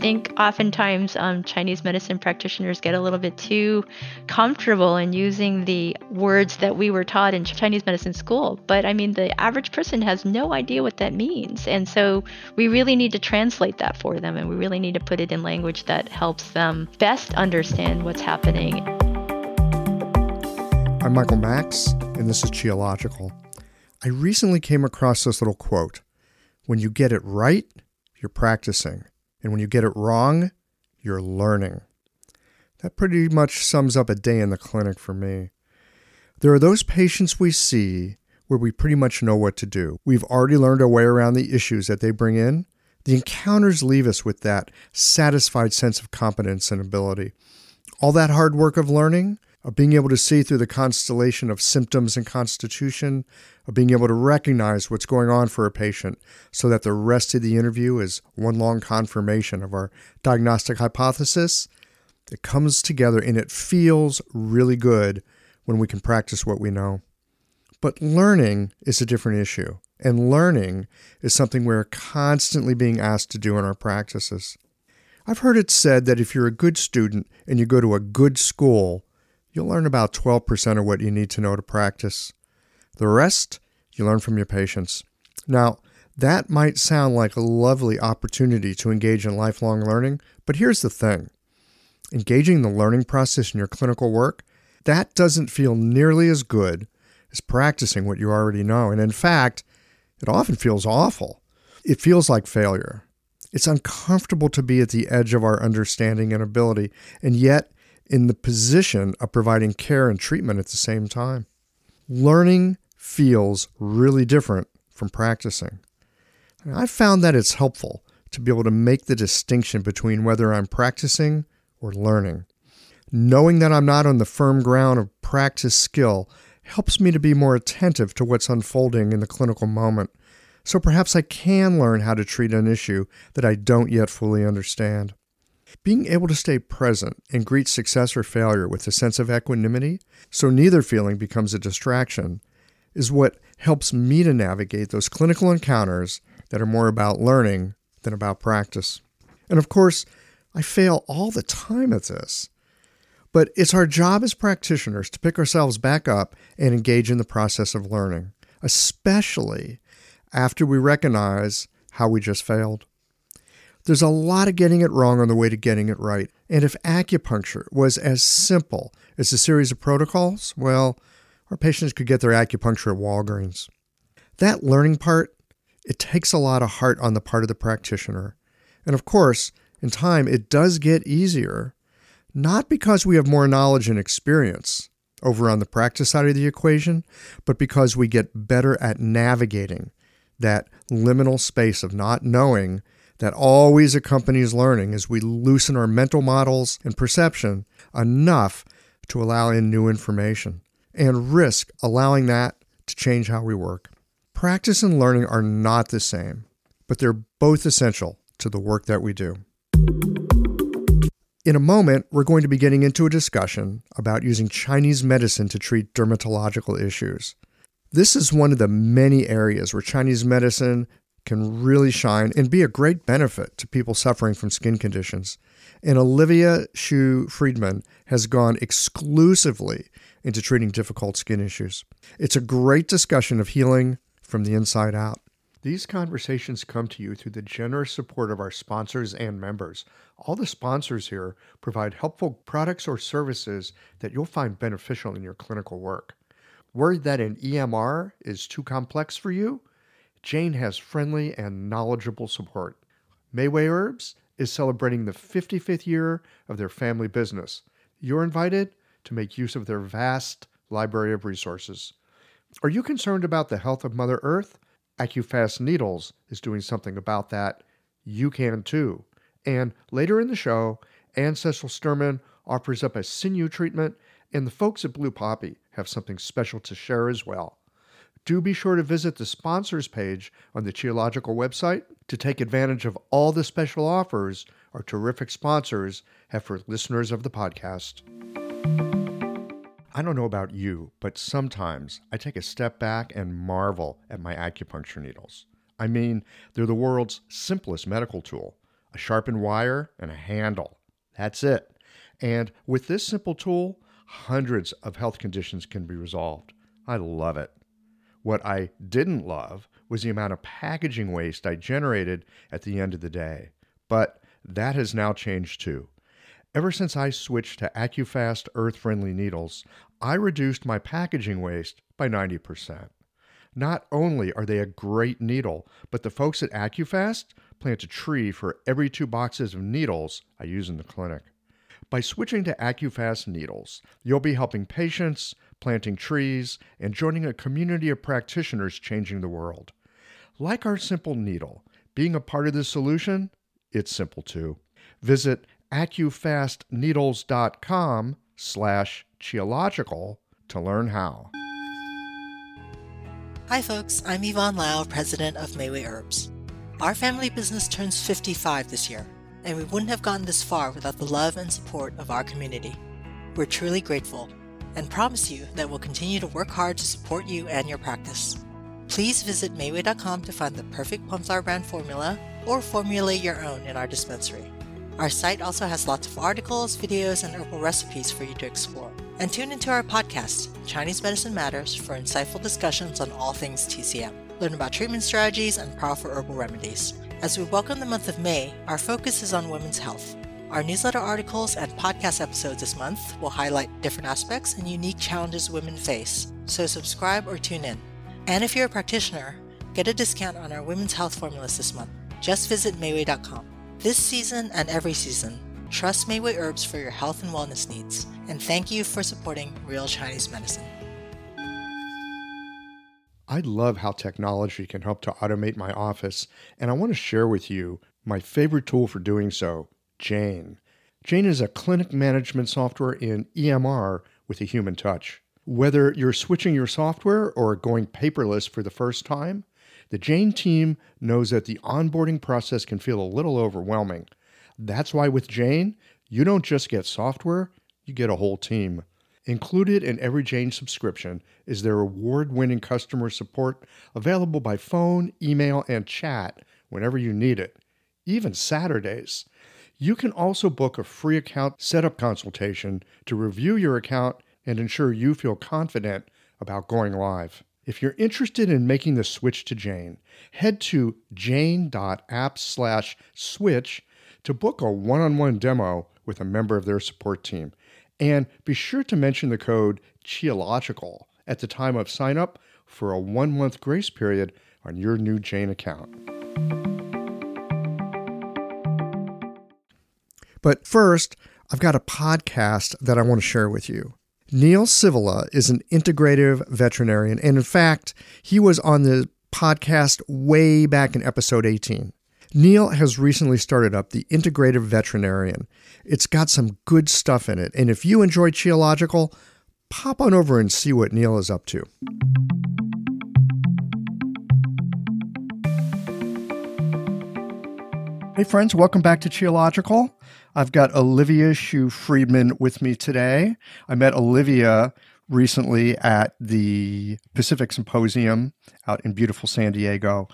think oftentimes um, Chinese medicine practitioners get a little bit too comfortable in using the words that we were taught in Chinese medicine school. But I mean, the average person has no idea what that means. And so we really need to translate that for them and we really need to put it in language that helps them best understand what's happening. I'm Michael Max, and this is Qiological. I recently came across this little quote When you get it right, you're practicing. And when you get it wrong, you're learning. That pretty much sums up a day in the clinic for me. There are those patients we see where we pretty much know what to do. We've already learned our way around the issues that they bring in. The encounters leave us with that satisfied sense of competence and ability. All that hard work of learning, of being able to see through the constellation of symptoms and constitution, of being able to recognize what's going on for a patient so that the rest of the interview is one long confirmation of our diagnostic hypothesis. It comes together and it feels really good when we can practice what we know. But learning is a different issue, and learning is something we're constantly being asked to do in our practices. I've heard it said that if you're a good student and you go to a good school, you'll learn about 12% of what you need to know to practice. The rest, you learn from your patients. Now, that might sound like a lovely opportunity to engage in lifelong learning, but here's the thing engaging the learning process in your clinical work, that doesn't feel nearly as good as practicing what you already know. And in fact, it often feels awful. It feels like failure. It's uncomfortable to be at the edge of our understanding and ability, and yet in the position of providing care and treatment at the same time. Learning feels really different from practicing. And I've found that it's helpful to be able to make the distinction between whether I'm practicing or learning. Knowing that I'm not on the firm ground of practice skill helps me to be more attentive to what's unfolding in the clinical moment. So perhaps I can learn how to treat an issue that I don't yet fully understand. Being able to stay present and greet success or failure with a sense of equanimity, so neither feeling becomes a distraction, is what helps me to navigate those clinical encounters that are more about learning than about practice. And of course, I fail all the time at this. But it's our job as practitioners to pick ourselves back up and engage in the process of learning, especially after we recognize how we just failed. There's a lot of getting it wrong on the way to getting it right. And if acupuncture was as simple as a series of protocols, well, our patients could get their acupuncture at Walgreens. That learning part, it takes a lot of heart on the part of the practitioner. And of course, in time, it does get easier, not because we have more knowledge and experience over on the practice side of the equation, but because we get better at navigating that liminal space of not knowing that always accompanies learning as we loosen our mental models and perception enough to allow in new information and risk allowing that to change how we work. Practice and learning are not the same, but they're both essential to the work that we do. In a moment, we're going to be getting into a discussion about using Chinese medicine to treat dermatological issues. This is one of the many areas where Chinese medicine can really shine and be a great benefit to people suffering from skin conditions. And Olivia Hsu Friedman has gone exclusively into treating difficult skin issues. It's a great discussion of healing from the inside out. These conversations come to you through the generous support of our sponsors and members. All the sponsors here provide helpful products or services that you'll find beneficial in your clinical work. Worried that an EMR is too complex for you? Jane has friendly and knowledgeable support. Mayway Herbs is celebrating the 55th year of their family business. You're invited to make use of their vast library of resources. Are you concerned about the health of Mother Earth? AccuFast Needles is doing something about that. You can too. And later in the show, Anne Cecil Sturman offers up a sinew treatment, and the folks at Blue Poppy have something special to share as well do be sure to visit the sponsors page on the Qiological website to take advantage of all the special offers our terrific sponsors have for listeners of the podcast. I don't know about you, but sometimes I take a step back and marvel at my acupuncture needles. I mean, they're the world's simplest medical tool. a sharpened wire, and a handle. That's it. And with this simple tool, hundreds of health conditions can be resolved. I love it. What I didn't love was the amount of packaging waste I generated at the end of the day. But that has now changed too. Ever since I switched to AccuFast earth friendly needles, I reduced my packaging waste by 90%. Not only are they a great needle, but the folks at AccuFast plant a tree for every two boxes of needles I use in the clinic. By switching to AccuFast needles, you'll be helping patients, planting trees, and joining a community of practitioners changing the world. Like our simple needle, being a part of the solution, it's simple too. Visit accufastneedles.com slash qiological to learn how. Hi folks, I'm Yvonne Lau, president of Mayway Herbs. Our family business turns 55 this year, and we wouldn't have gotten this far without the love and support of our community. We're truly grateful and promise you that we'll continue to work hard to support you and your practice. Please visit Mayway.com to find the perfect Plumflower brand formula or formulate your own in our dispensary. Our site also has lots of articles, videos, and herbal recipes for you to explore. And tune into our podcast, Chinese Medicine Matters, for insightful discussions on all things TCM. Learn about treatment strategies and powerful herbal remedies. As we welcome the month of May, our focus is on women's health. Our newsletter articles and podcast episodes this month will highlight different aspects and unique challenges women face, so subscribe or tune in. And if you're a practitioner, get a discount on our women's health formulas this month. Just visit Mayway.com. This season and every season, trust Mayway Herbs for your health and wellness needs, and thank you for supporting Real Chinese Medicine. I love how technology can help to automate my office, and I want to share with you my favorite tool for doing so, Jane. Jane is a clinic management software in EMR with a human touch. Whether you're switching your software or going paperless for the first time, the Jane team knows that the onboarding process can feel a little overwhelming. That's why with Jane, you don't just get software, you get a whole team. Included in every Jane subscription is their award winning customer support available by phone, email, and chat whenever you need it, even Saturdays. You can also book a free account setup consultation to review your account and ensure you feel confident about going live. If you're interested in making the switch to Jane, head to jane.app/switch to book a one on one demo with a member of their support team. And be sure to mention the code QIOLOGICAL at the time of sign up for a one month grace period on your new Jane account. But first, I've got a podcast that I want to share with you. Neil Civila is an integrative veterinarian, and in fact, he was on the podcast way back in episode 18. Neil has recently started up the Integrative Veterinarian. It's got some good stuff in it, and if you enjoy Qiological, pop on over and see what Neil is up to. Hey, friends, welcome back to Qiological. I've got Olivia Hsu Friedman with me today. I met Olivia recently at the Pacific Symposium out in beautiful San Diego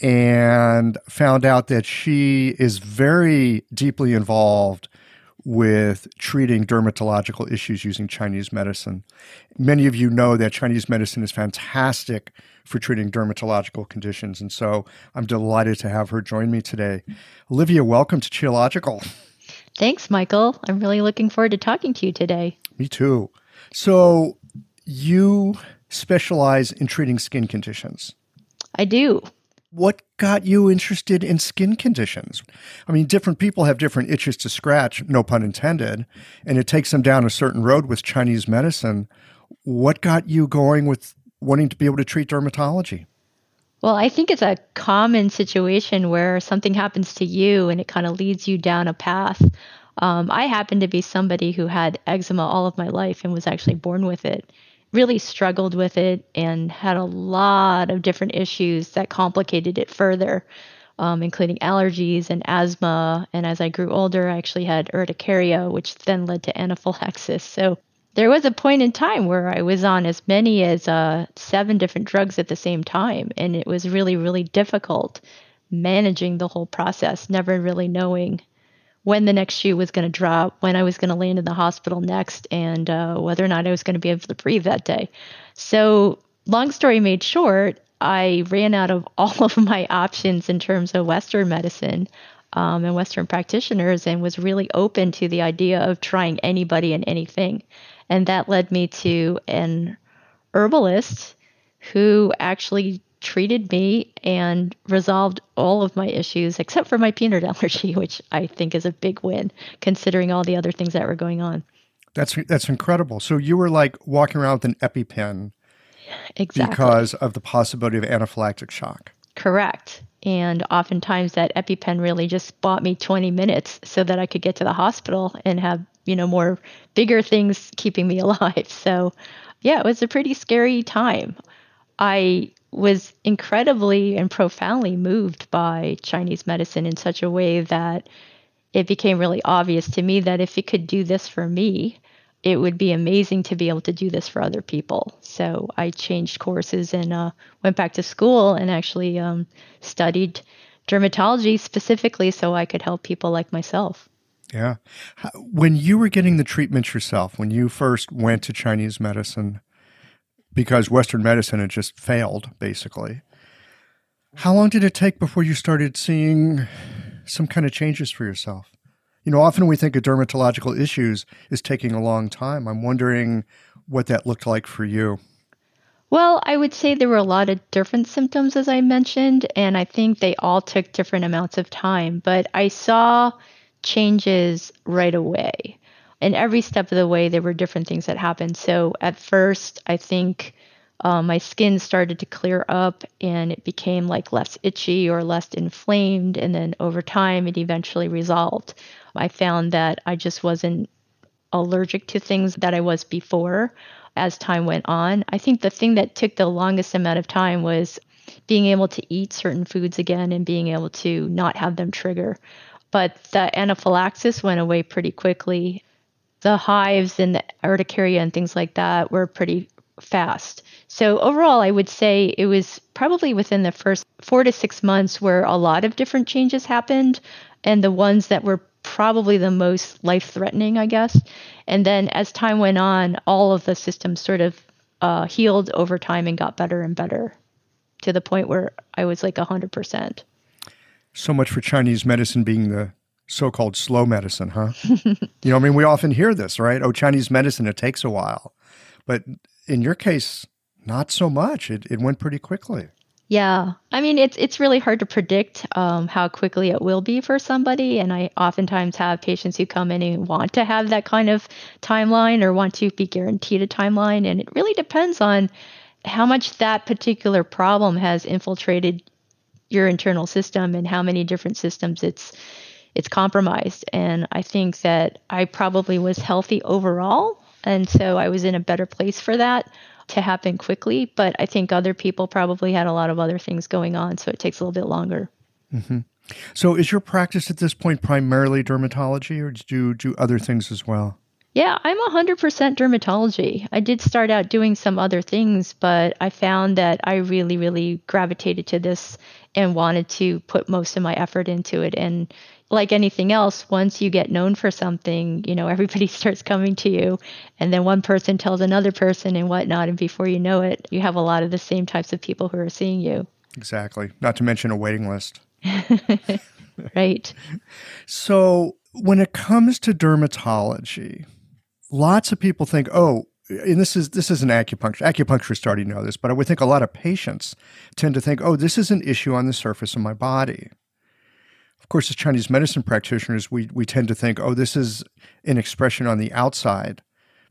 and found out that she is very deeply involved with treating dermatological issues using Chinese medicine. Many of you know that Chinese medicine is fantastic for treating dermatological conditions, and so I'm delighted to have her join me today. Olivia, welcome to Qiological. Thanks, Michael. I'm really looking forward to talking to you today. Me too. So, you specialize in treating skin conditions. I do what got you interested in skin conditions? I mean, different people have different itches to scratch, no pun intended, and it takes them down a certain road with Chinese medicine. What got you going with wanting to be able to treat dermatology? Well, I think it's a common situation where something happens to you and it kind of leads you down a path. Um, I happen to be somebody who had eczema all of my life and was actually born with it really struggled with it and had a lot of different issues that complicated it further, um, including allergies and asthma. And as I grew older, I actually had urticaria, which then led to anaphylaxis. So there was a point in time where I was on as many as uh, seven different drugs at the same time, and it was really, really difficult managing the whole process, never really knowing when the next shoe was going to drop, when I was going to land in the hospital next, and uh, whether or not I was going to be able to breathe that day. So, long story made short, I ran out of all of my options in terms of Western medicine um, and Western practitioners and was really open to the idea of trying anybody and anything. And that led me to an herbalist who actually treated me and resolved all of my issues except for my peanut allergy, which I think is a big win considering all the other things that were going on. That's that's incredible. So you were like walking around with an EpiPen exactly. because of the possibility of anaphylactic shock. Correct. And oftentimes that EpiPen really just bought me 20 minutes so that I could get to the hospital and have, you know, more bigger things keeping me alive. So, yeah, it was a pretty scary time. I was incredibly and profoundly moved by Chinese medicine in such a way that it became really obvious to me that if it could do this for me, it would be amazing to be able to do this for other people. So I changed courses and uh, went back to school and actually um, studied dermatology specifically so I could help people like myself. Yeah. When you were getting the treatment yourself, when you first went to Chinese medicine, because Western medicine had just failed, basically. How long did it take before you started seeing some kind of changes for yourself? You know, often we think of dermatological issues is taking a long time. I'm wondering what that looked like for you. Well, I would say there were a lot of different symptoms, as I mentioned, and I think they all took different amounts of time, but I saw changes right away. And every step of the way there were different things that happened. So at first i think um, my skin started to clear up and it became like less itchy or less inflamed. And then over time it eventually resolved. I found that i just wasn't allergic to things that i was before. As time went on i think the thing that took the longest amount of time was being able to eat certain foods again and being able to not have them trigger but the anaphylaxis went away pretty quickly the hives and the urticaria and things like that were pretty fast. So overall, I would say it was probably within the first four to six months where a lot of different changes happened, and the ones that were probably the most life threatening, I guess. And then as time went on, all of the systems sort of uh, healed over time and got better and better to the point where I was like 100%. So much for Chinese medicine being the so-called slow medicine, huh? you know, I mean, we often hear this, right? Oh, Chinese medicine, it takes a while. But in your case, not so much. It, it went pretty quickly. Yeah, I mean it's it's really hard to predict um, how quickly it will be for somebody, and I oftentimes have patients who come in and want to have that kind of timeline or want to be guaranteed a timeline, and it really depends on how much that particular problem has infiltrated your internal system and how many different systems it's it's compromised. And I think that I probably was healthy overall. And so I was in a better place for that to happen quickly. But I think other people probably had a lot of other things going on. So it takes a little bit longer. Mm-hmm. So is your practice at this point primarily dermatology or do you do other things as well? Yeah, I'm 100% dermatology. I did start out doing some other things, but I found that I really, really gravitated to this and wanted to put most of my effort into it. And like anything else, once you get known for something, you know, everybody starts coming to you, and then one person tells another person and whatnot, and before you know it, you have a lot of the same types of people who are seeing you. Exactly. Not to mention a waiting list. right. So, when it comes to dermatology, lots of people think, oh, and this is this is an acupuncture. Acupuncturists already know this, but I would think a lot of patients tend to think, oh, this is an issue on the surface of my body. Of course, as Chinese medicine practitioners, we, we tend to think, oh, this is an expression on the outside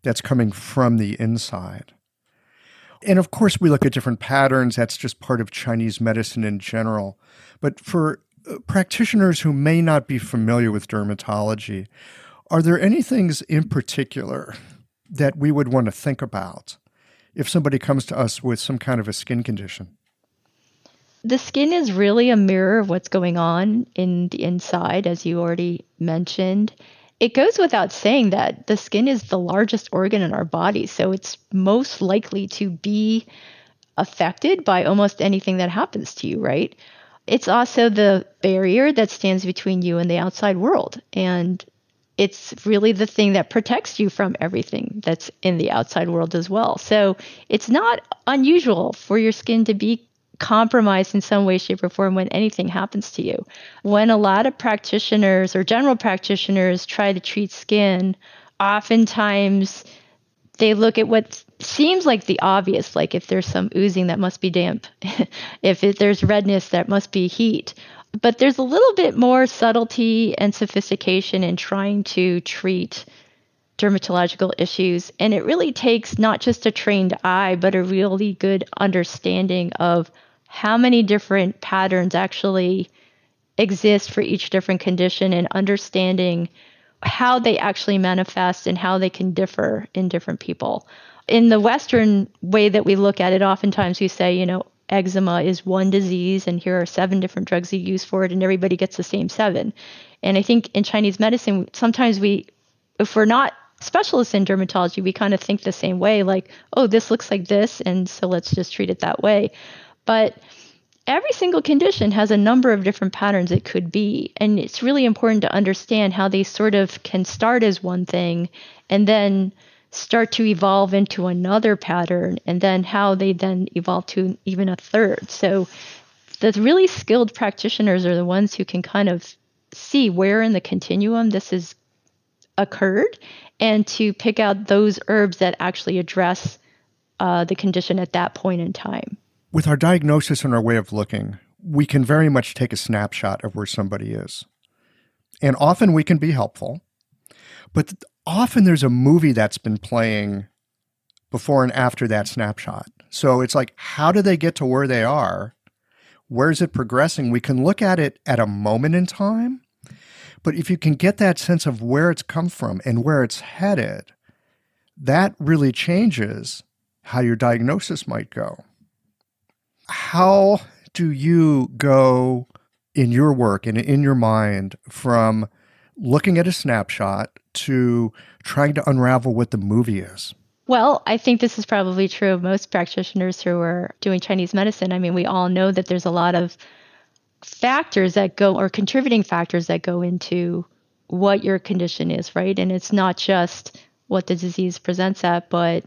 that's coming from the inside. And of course, we look at different patterns. That's just part of Chinese medicine in general. But for uh, practitioners who may not be familiar with dermatology, are there any things in particular that we would want to think about if somebody comes to us with some kind of a skin condition? The skin is really a mirror of what's going on in the inside, as you already mentioned. It goes without saying that the skin is the largest organ in our body, so it's most likely to be affected by almost anything that happens to you, right? It's also the barrier that stands between you and the outside world. And it's really the thing that protects you from everything that's in the outside world as well. So it's not unusual for your skin to be compromised in some way, shape, or form when anything happens to you. When a lot of practitioners or general practitioners try to treat skin, oftentimes they look at what seems like the obvious, like if there's some oozing that must be damp, if it, there's redness that must be heat. But there's a little bit more subtlety and sophistication in trying to treat dermatological issues. And it really takes not just a trained eye, but a really good understanding of how many different patterns actually exist for each different condition and understanding how they actually manifest and how they can differ in different people. In the Western way that we look at it, oftentimes we say, you know, eczema is one disease and here are seven different drugs you use for it and everybody gets the same seven. And I think in Chinese medicine, sometimes we, if we're not specialists in dermatology, we kind of think the same way, like, oh, this looks like this, and so let's just treat it that way. But every single condition has a number of different patterns it could be. And it's really important to understand how they sort of can start as one thing and then start to evolve into another pattern and then how they then evolve to even a third. So the really skilled practitioners are the ones who can kind of see where in the continuum this has occurred and to pick out those herbs that actually address uh, the condition at that point in time. With our diagnosis and our way of looking, we can very much take a snapshot of where somebody is. And often we can be helpful, but often there's a movie that's been playing before and after that snapshot. So it's like, how do they get to where they are? Where's it progressing? We can look at it at a moment in time, but if you can get that sense of where it's come from and where it's headed, that really changes how your diagnosis might go how do you go in your work and in your mind from looking at a snapshot to trying to unravel what the movie is? Well, I think this is probably true of most practitioners who are doing Chinese medicine. I mean, we all know that there's a lot of factors that go or contributing factors that go into what your condition is, right? And it's not just what the disease presents at, but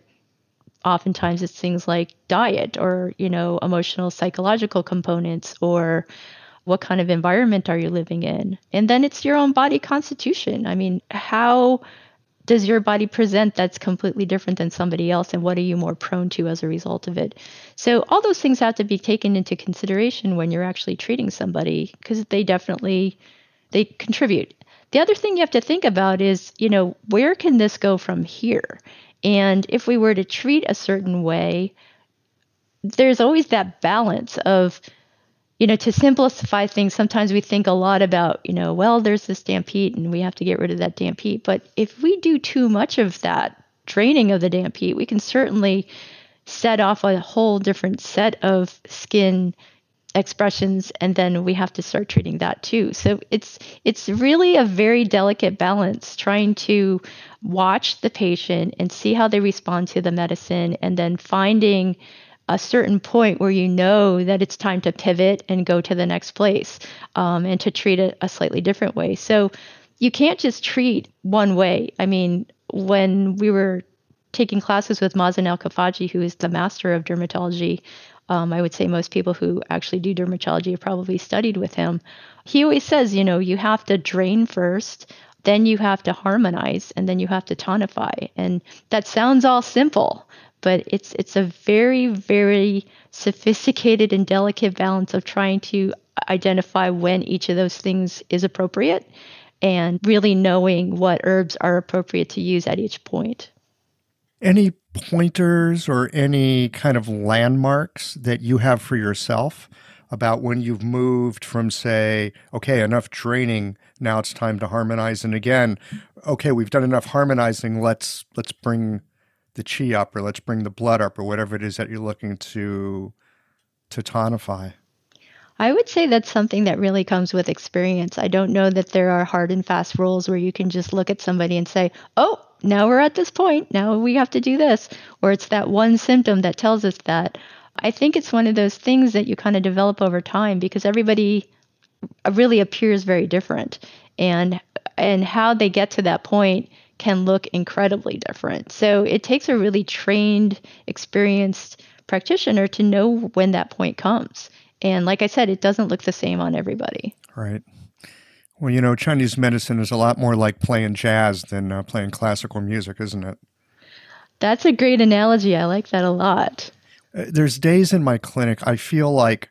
oftentimes it's things like diet or you know emotional psychological components or what kind of environment are you living in? And then it's your own body constitution. I mean how does your body present that's completely different than somebody else and what are you more prone to as a result of it? So all those things have to be taken into consideration when you're actually treating somebody because they definitely they contribute. The other thing you have to think about is you know where can this go from here? And if we were to treat a certain way, there's always that balance of, you know, to simplify things, sometimes we think a lot about, you know, well, there's this damp heat and we have to get rid of that damp heat. But if we do too much of that draining of the damp heat, we can certainly set off a whole different set of skin expressions and then we have to start treating that too so it's it's really a very delicate balance trying to watch the patient and see how they respond to the medicine and then finding a certain point where you know that it's time to pivot and go to the next place um, and to treat it a slightly different way so you can't just treat one way i mean when we were taking classes with Mazin Al-Khafaji, who is the master of dermatology um, I would say most people who actually do dermatology have probably studied with him. He always says, you know, you have to drain first, then you have to harmonize, and then you have to tonify. And that sounds all simple, but it's it's a very very sophisticated and delicate balance of trying to identify when each of those things is appropriate and really knowing what herbs are appropriate to use at each point. Any pointers or any kind of landmarks that you have for yourself about when you've moved from, say, okay, enough draining, now it's time to harmonize, and again, okay, we've done enough harmonizing, let's let's bring the chi up or let's bring the blood up or whatever it is that you're looking to to tonify. I would say that's something that really comes with experience. I don't know that there are hard and fast rules where you can just look at somebody and say, "Oh, now we're at this point. Now we have to do this. Or it's that one symptom that tells us that. I think it's one of those things that you kind of develop over time because everybody uh, really appears very different and and how they get to that point can look incredibly different. So it takes a really trained, experienced practitioner to know when that point comes. And like I said, it doesn't look the same on everybody. Right. Well, you know, Chinese medicine is a lot more like playing jazz than uh, playing classical music, isn't it? That's a great analogy. I like that a lot. Uh, there's days in my clinic I feel like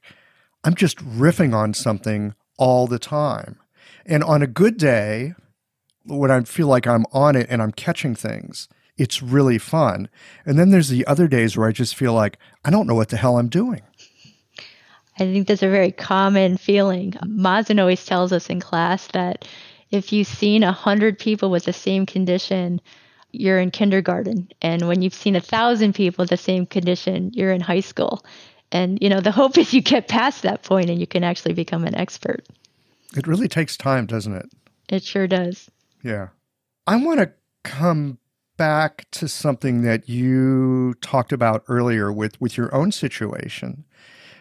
I'm just riffing on something all the time. And on a good day, when I feel like I'm on it and I'm catching things, it's really fun. And then there's the other days where I just feel like I don't know what the hell I'm doing. I think that's a very common feeling. Mazin always tells us in class that if you've seen a hundred people with the same condition, you're in kindergarten. And when you've seen a thousand people with the same condition, you're in high school. And you know, the hope is you get past that point and you can actually become an expert. It really takes time, doesn't it? It sure does. Yeah. I want to come back to something that you talked about earlier with, with your own situation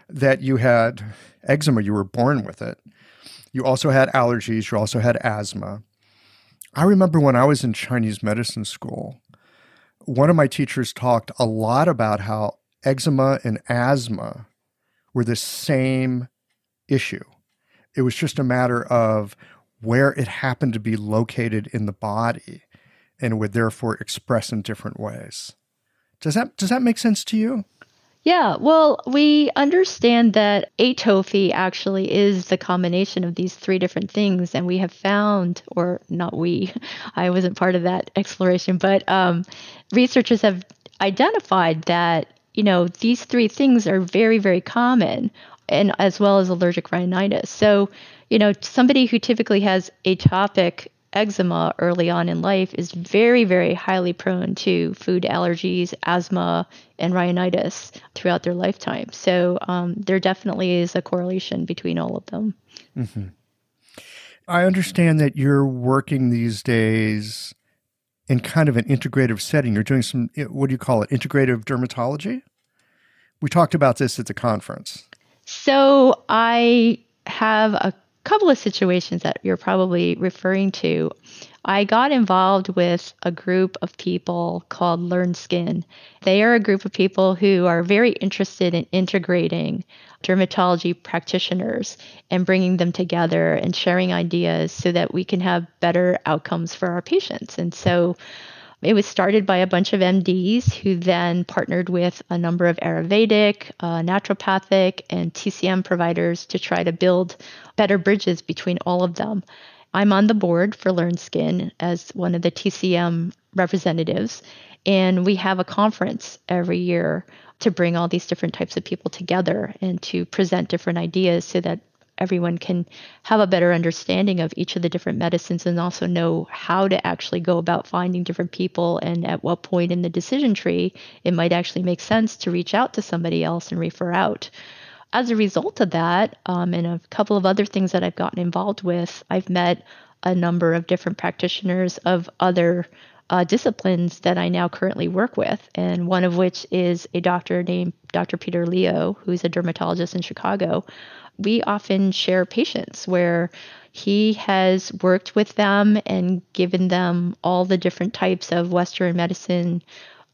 that you had eczema, you were born with it. You also had allergies, you also had asthma. I remember when I was in Chinese medicine school, one of my teachers talked a lot about how eczema and asthma were the same issue. It was just a matter of where it happened to be located in the body and would therefore express in different ways. Does that does that make sense to you? Yeah, well, we understand that atopy actually is the combination of these three different things, and we have found, or not we, I wasn't part of that exploration, but um, researchers have identified that you know these three things are very, very common, and as well as allergic rhinitis. So, you know, somebody who typically has atopic eczema early on in life is very, very highly prone to food allergies, asthma, and rhinitis throughout their lifetime. So um, there definitely is a correlation between all of them. Mm-hmm. I understand that you're working these days in kind of an integrative setting. You're doing some, what do you call it, integrative dermatology? We talked about this at the conference. So I have a couple of situations that you're probably referring to. I got involved with a group of people called Learn Skin. They are a group of people who are very interested in integrating dermatology practitioners and bringing them together and sharing ideas so that we can have better outcomes for our patients. And so it was started by a bunch of MDs who then partnered with a number of Ayurvedic, uh, naturopathic, and TCM providers to try to build better bridges between all of them. I'm on the board for Learn Skin as one of the TCM representatives, and we have a conference every year to bring all these different types of people together and to present different ideas so that everyone can have a better understanding of each of the different medicines and also know how to actually go about finding different people and at what point in the decision tree it might actually make sense to reach out to somebody else and refer out. As a result of that, um, and a couple of other things that I've gotten involved with, I've met a number of different practitioners of other uh, disciplines that I now currently work with, and one of which is a doctor named Dr. Peter Lio, who's a dermatologist in Chicago, we often share patients where he has worked with them and given them all the different types of Western medicine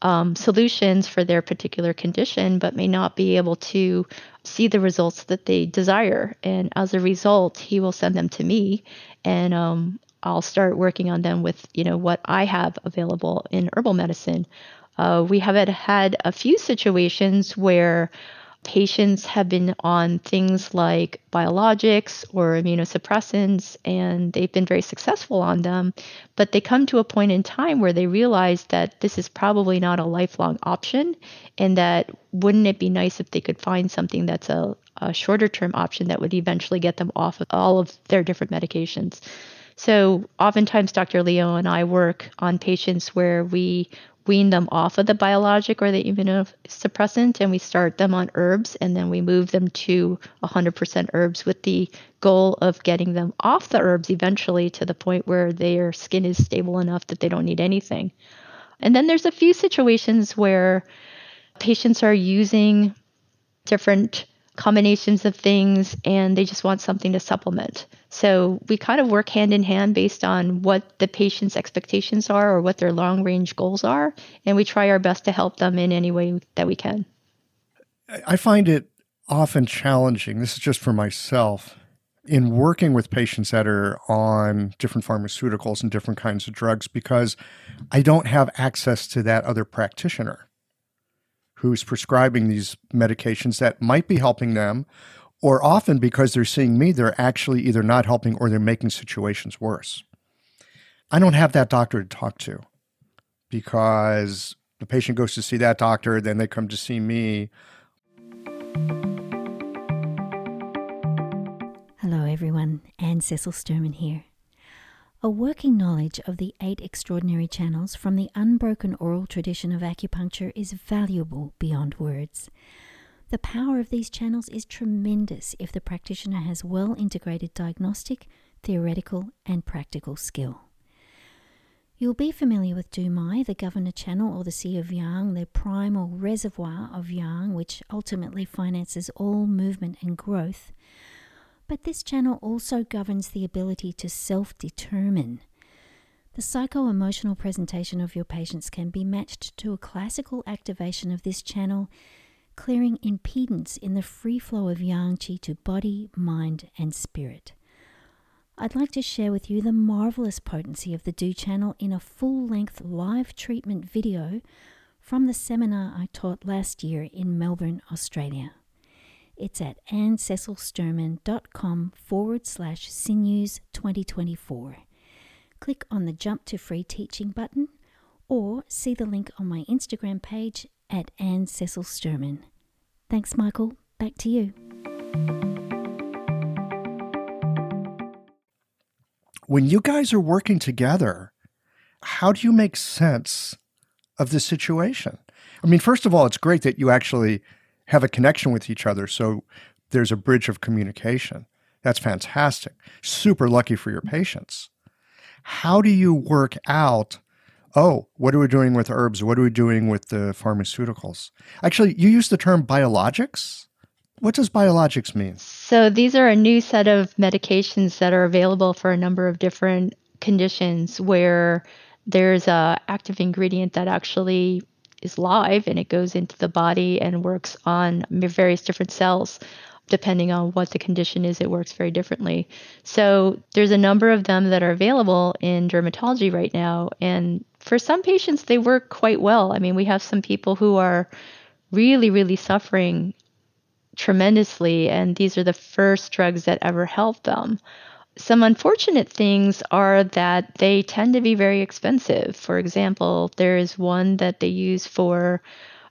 um, solutions for their particular condition, but may not be able to see the results that they desire. And as a result, he will send them to me, and um, I'll start working on them with you know what I have available in herbal medicine. Uh, we have had a few situations where patients have been on things like biologics or immunosuppressants and they've been very successful on them, but they come to a point in time where they realize that this is probably not a lifelong option and that wouldn't it be nice if they could find something that's a, a shorter term option that would eventually get them off of all of their different medications. So, oftentimes, Dr. Lio and I work on patients where we wean them off of the biologic or the immunosuppressant and we start them on herbs and then we move them to 100% herbs with the goal of getting them off the herbs eventually to the point where their skin is stable enough that they don't need anything. And then there's a few situations where patients are using different combinations of things and they just want something to supplement. So we kind of work hand in hand based on what the patient's expectations are or what their long range goals are. And we try our best to help them in any way that we can. I find it often challenging. This is just for myself in working with patients that are on different pharmaceuticals and different kinds of drugs because I don't have access to that other practitioner who's prescribing these medications that might be helping them, or often because they're seeing me, they're actually either not helping or they're making situations worse. I don't have that doctor to talk to because the patient goes to see that doctor, then they come to see me. Hello, everyone. Anne Cecil Sturman here. A working knowledge of the eight extraordinary channels from the unbroken oral tradition of acupuncture is valuable beyond words. The power of these channels is tremendous if the practitioner has well integrated diagnostic, theoretical, and practical skill. You'll be familiar with Dumai, the governor channel, or the Sea of Yang, the primal reservoir of Yang, which ultimately finances all movement and growth. But this channel also governs the ability to self determine. The psycho emotional presentation of your patients can be matched to a classical activation of this channel, clearing impedance in the free flow of yang qi to body, mind, and spirit. I'd like to share with you the marvelous potency of the Du channel in a full length live treatment video from the seminar I taught last year in Melbourne, Australia. It's at annececilsturman.com forward slash sinews 2024. Click on the Jump to Free Teaching button or see the link on my Instagram page at Anne Cecil Sturman. Thanks, Michael. Back to you. When you guys are working together, how do you make sense of the situation? I mean, first of all, it's great that you actually have a connection with each other. So there's a bridge of communication. That's fantastic. Super lucky for your patients. How do you work out? Oh, what are we doing with herbs? What are we doing with the pharmaceuticals? Actually, you use the term biologics. What does biologics mean? So, these are a new set of medications that are available for a number of different conditions where there's a active ingredient that actually is live and it goes into the body and works on various different cells depending on what the condition is it works very differently so there's a number of them that are available in dermatology right now and for some patients they work quite well i mean we have some people who are really really suffering tremendously and these are the first drugs that ever help them some unfortunate things are that they tend to be very expensive. For example, there is one that they use for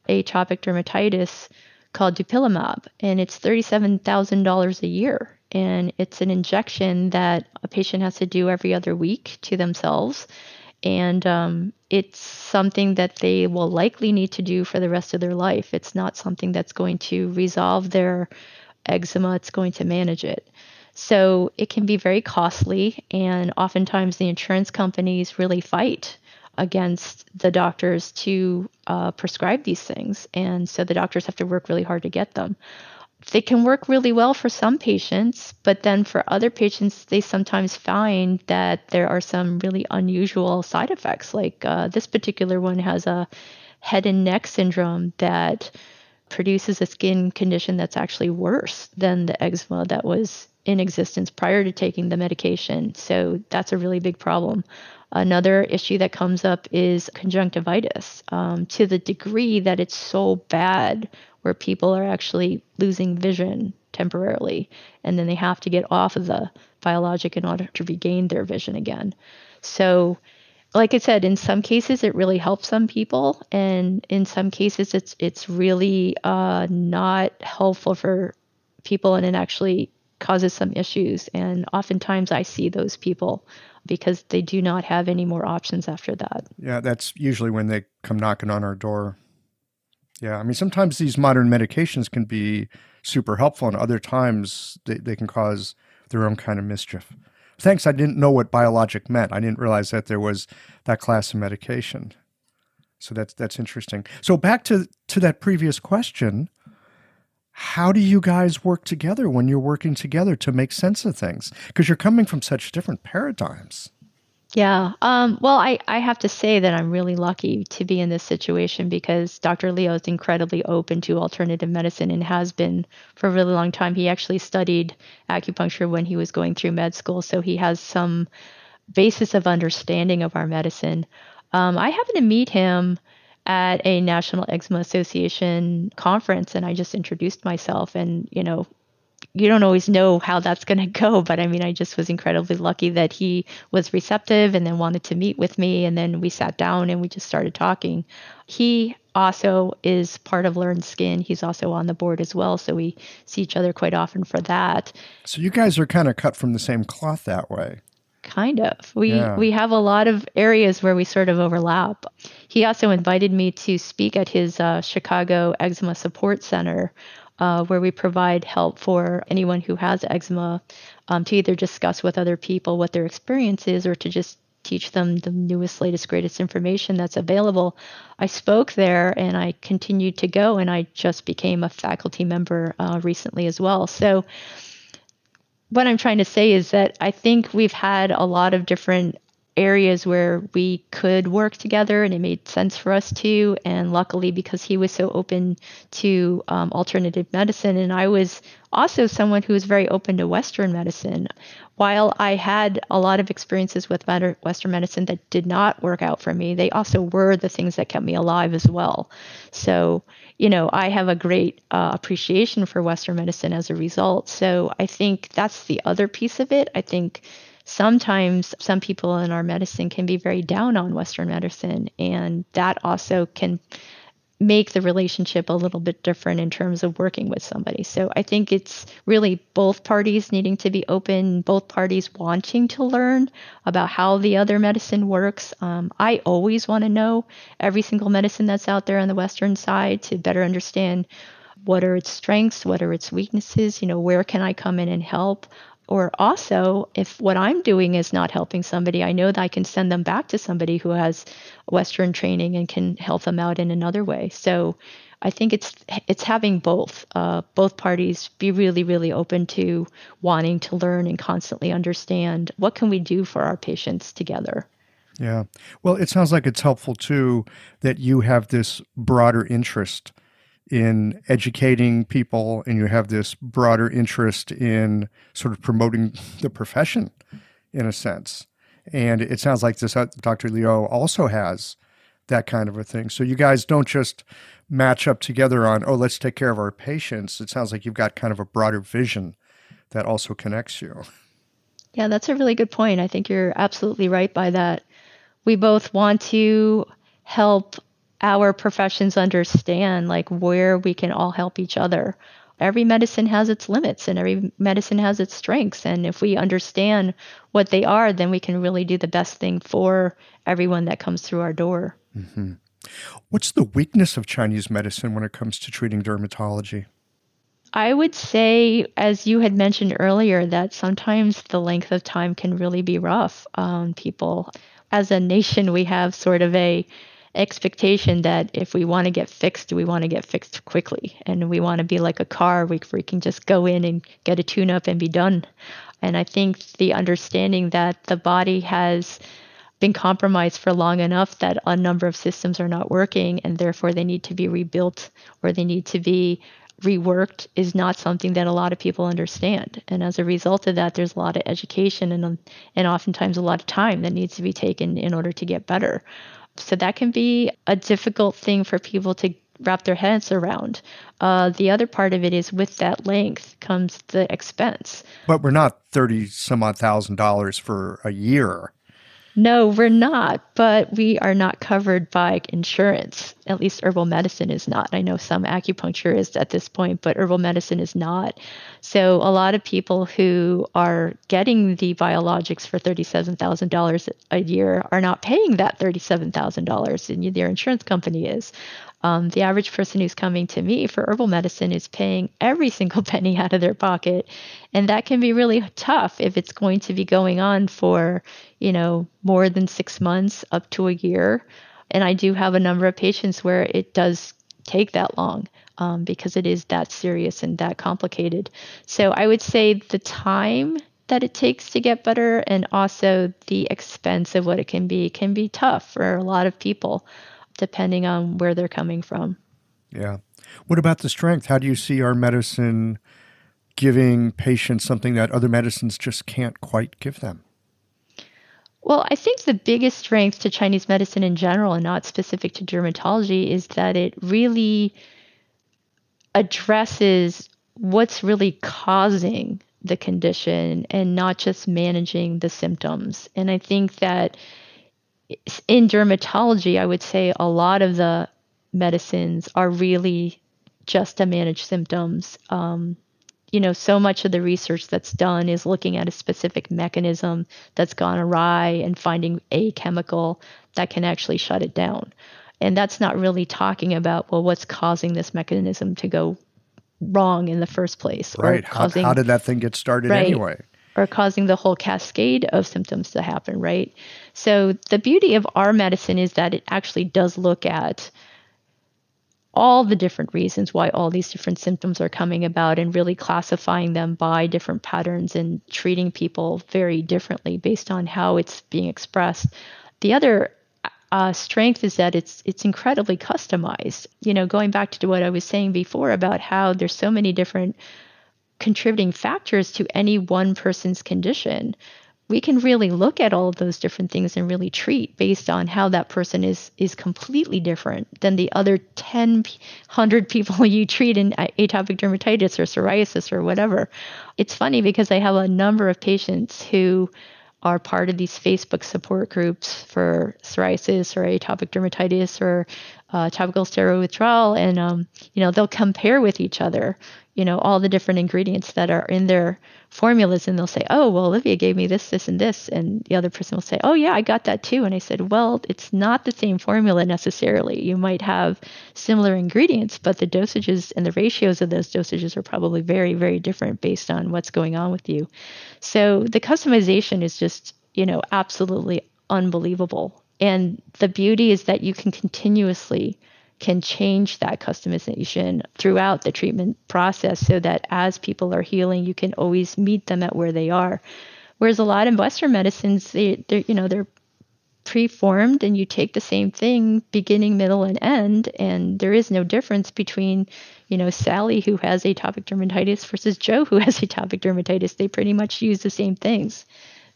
atopic dermatitis called dupilumab, and it's $37,000 a year. And it's an injection that a patient has to do every other week to themselves. And um, it's something that they will likely need to do for the rest of their life. It's not something that's going to resolve their eczema, it's going to manage it. So it can be very costly, and oftentimes the insurance companies really fight against the doctors to uh, prescribe these things. And so the doctors have to work really hard to get them. They can work really well for some patients, but then for other patients, they sometimes find that there are some really unusual side effects. Like uh, this particular one has a head and neck syndrome that produces a skin condition that's actually worse than the eczema that was in existence prior to taking the medication. So that's a really big problem. Another issue that comes up is conjunctivitis um, to the degree that it's so bad where people are actually losing vision temporarily and then they have to get off of the biologic in order to regain their vision again. So, like I said, in some cases it really helps some people, and in some cases it's it's really uh, not helpful for people, and it actually causes some issues. And oftentimes I see those people because they do not have any more options after that. Yeah, that's usually when they come knocking on our door. Yeah, I mean, sometimes these modern medications can be super helpful, and other times they, they can cause their own kind of mischief. Thanks, I didn't know what biologic meant. I didn't realize that there was that class of medication. So that's that's interesting. So back to to that previous question, how do you guys work together when you're working together to make sense of things? Because you're coming from such different paradigms. Yeah. Um, well, I, I have to say that I'm really lucky to be in this situation because Dr. Lio is incredibly open to alternative medicine and has been for a really long time. He actually studied acupuncture when he was going through med school, so he has some basis of understanding of our medicine. Um, I happened to meet him at a National Eczema Association conference and I just introduced myself and you know you don't always know how that's going to go but i mean i just was incredibly lucky that he was receptive and then wanted to meet with me and then we sat down and we just started talking. He also is part of learn skin. He's also on the board as well so we see each other quite often for that. So you guys are kind of cut from the same cloth that way. Kind of. We yeah. we have a lot of areas where we sort of overlap. He also invited me to speak at his uh, chicago eczema support center uh, where we provide help for anyone who has eczema um, to either discuss with other people what their experience is or to just teach them the newest, latest, greatest information that's available. I spoke there and I continued to go, and I just became a faculty member uh, recently as well. So, what I'm trying to say is that I think we've had a lot of different areas where we could work together and it made sense for us to. And luckily, because he was so open to um, alternative medicine, and I was also someone who was very open to Western medicine. While I had a lot of experiences with Western medicine that did not work out for me, they also were the things that kept me alive as well. So, you know, I have a great uh, appreciation for Western medicine as a result. So I think that's the other piece of it. I think sometimes some people in our medicine can be very down on Western medicine, and that also can make the relationship a little bit different in terms of working with somebody. So I think it's really both parties needing to be open, both parties wanting to learn about how the other medicine works. Um, I always want to know every single medicine that's out there on the Western side to better understand what are its strengths, what are its weaknesses, you know, where can I come in and help? Or also if what i'm doing is not helping somebody i know that i can send them back to somebody who has western training and can help them out in another way. So i think it's it's having both uh, both parties be really really open to wanting to learn and constantly understand what can we do for our patients together. Yeah. Well it sounds like it's helpful too that you have this broader interest in educating people and you have this broader interest in sort of promoting the profession in a sense. And it sounds like this uh, Dr. Lio also has that kind of a thing. So you guys don't just match up together on, oh, let's take care of our patients. It sounds like you've got kind of a broader vision that also connects you. Yeah, that's a really good point. I think you're absolutely right by that. We both want to help our professions understand like where we can all help each other. Every medicine has its limits and every medicine has its strengths. And if we understand what they are, then we can really do the best thing for everyone that comes through our door. Mm-hmm. What's the weakness of Chinese medicine when it comes to treating dermatology? I would say, as you had mentioned earlier, that sometimes the length of time can really be rough on people. As a nation, we have sort of a expectation that if we want to get fixed, we want to get fixed quickly. And we want to be like a car where we can just go in and get a tune up and be done. And I think the understanding that the body has been compromised for long enough that a number of systems are not working and therefore they need to be rebuilt or they need to be reworked is not something that a lot of people understand. And as a result of that, there's a lot of education and, and oftentimes a lot of time that needs to be taken in order to get better. So that can be a difficult thing for people to wrap their heads around. Uh, the other part of it is with that length comes the expense. But we're not thirty some odd thousand dollars for a year. No, we're not, but we are not covered by insurance. At least herbal medicine is not. I know some acupuncture is at this point, but herbal medicine is not. So a lot of people who are getting the biologics for $37,000 a year are not paying that $37,000 and their insurance company is. Um, the average person who's coming to me for herbal medicine is paying every single penny out of their pocket. And that can be really tough if it's going to be going on for, you know, more than six months up to a year. And I do have a number of patients where it does take that long um, because it is that serious and that complicated. So I would say the time that it takes to get better and also the expense of what it can be can be tough for a lot of people depending on where they're coming from. Yeah. What about the strength? How do you see our medicine giving patients something that other medicines just can't quite give them? Well, I think the biggest strength to Chinese medicine in general and not specific to dermatology is that it really addresses what's really causing the condition and not just managing the symptoms. And I think that in dermatology, I would say a lot of the medicines are really just to manage symptoms. Um, you know, so much of the research that's done is looking at a specific mechanism that's gone awry and finding a chemical that can actually shut it down. And that's not really talking about, well, what's causing this mechanism to go wrong in the first place. Right. Causing, how, how, did that thing get started right, anyway? Or causing the whole cascade of symptoms to happen, right? So the beauty of our medicine is that it actually does look at all the different reasons why all these different symptoms are coming about and really classifying them by different patterns and treating people very differently based on how it's being expressed. The other uh, strength is that it's it's incredibly customized. You know, going back to what I was saying before about how there's so many different contributing factors to any one person's condition we can really look at all of those different things and really treat based on how that person is is completely different than the other 10 100 people you treat in atopic dermatitis or psoriasis or whatever. It's funny because i have a number of patients who are part of these facebook support groups for psoriasis or atopic dermatitis or uh, topical steroid withdrawal and um, you know they'll compare with each other you know all the different ingredients that are in their formulas and they'll say oh well olivia gave me this this and this and the other person will say oh yeah i got that too and i said well it's not the same formula necessarily. You might have similar ingredients but the dosages and the ratios of those dosages are probably very very different based on what's going on with you. So the customization is just you know absolutely unbelievable and the beauty is that you can continuously can change that customization throughout the treatment process so that as people are healing, you can always meet them at where they are. Whereas a lot of Western medicines, they, they're, you know, they're preformed and you take the same thing beginning, middle, and end, and there is no difference between, you know, Sally who has atopic dermatitis versus Joe who has atopic dermatitis. They pretty much use the same things.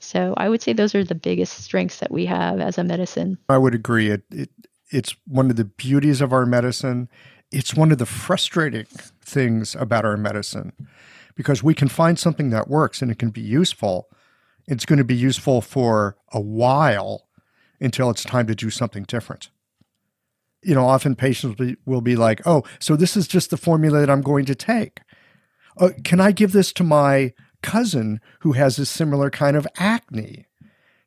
So I would say those are the biggest strengths that we have as a medicine. I would agree. It, it it's one of the beauties of our medicine. It's one of the frustrating things about our medicine because we can find something that works and it can be useful. It's going to be useful for a while until it's time to do something different. You know, often patients will be, will be like, oh, so this is just the formula that I'm going to take. Uh, can I give this to my cousin who has a similar kind of acne?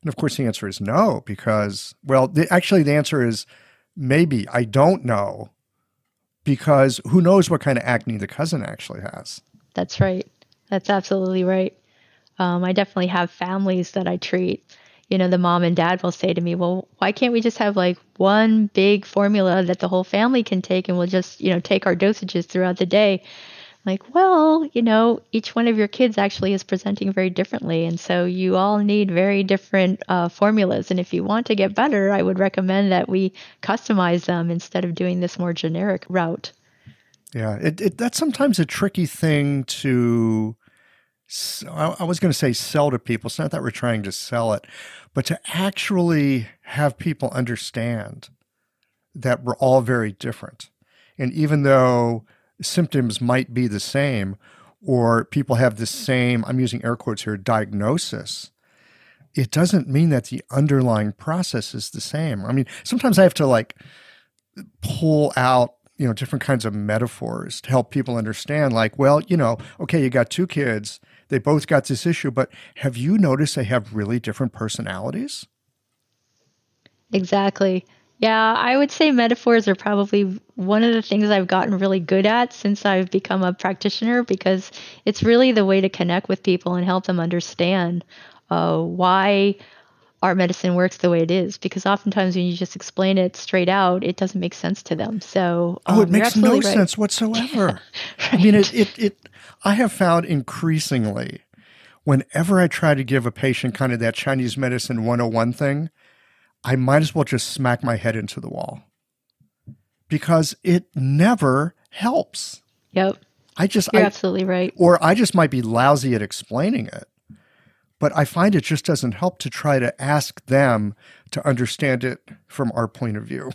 And of course, the answer is no, because, well, the, actually, the answer is Maybe. I don't know because who knows what kind of acne the cousin actually has. That's right. That's absolutely right. Um, I definitely have families that I treat. You know, the mom and dad will say to me, well, why can't we just have like one big formula that the whole family can take and we'll just, you know, take our dosages throughout the day? Like, well, you know, each one of your kids actually is presenting very differently. And so you all need very different uh, formulas. And if you want to get better, I would recommend that we customize them instead of doing this more generic route. Yeah, it, it, that's sometimes a tricky thing to. I was going to say sell to people. It's not that we're trying to sell it, but to actually have people understand that we're all very different. And even though symptoms might be the same, or people have the same, I'm using air quotes here, diagnosis, it doesn't mean that the underlying process is the same. I mean, sometimes I have to like pull out, you know, different kinds of metaphors to help people understand, like, well, you know, okay, you got two kids, they both got this issue, but have you noticed they have really different personalities? Exactly. Yeah, I would say metaphors are probably one of the things I've gotten really good at since I've become a practitioner because it's really the way to connect with people and help them understand uh, why our medicine works the way it is because oftentimes when you just explain it straight out, it doesn't make sense to them. So, um, oh, it makes no right. sense whatsoever. right. I mean, it, it, it, I have found increasingly whenever I try to give a patient kind of that Chinese medicine 101 thing, I might as well just smack my head into the wall because it never helps. Yep. I just, you're I, absolutely right. Or I just might be lousy at explaining it. But I find it just doesn't help to try to ask them to understand it from our point of view.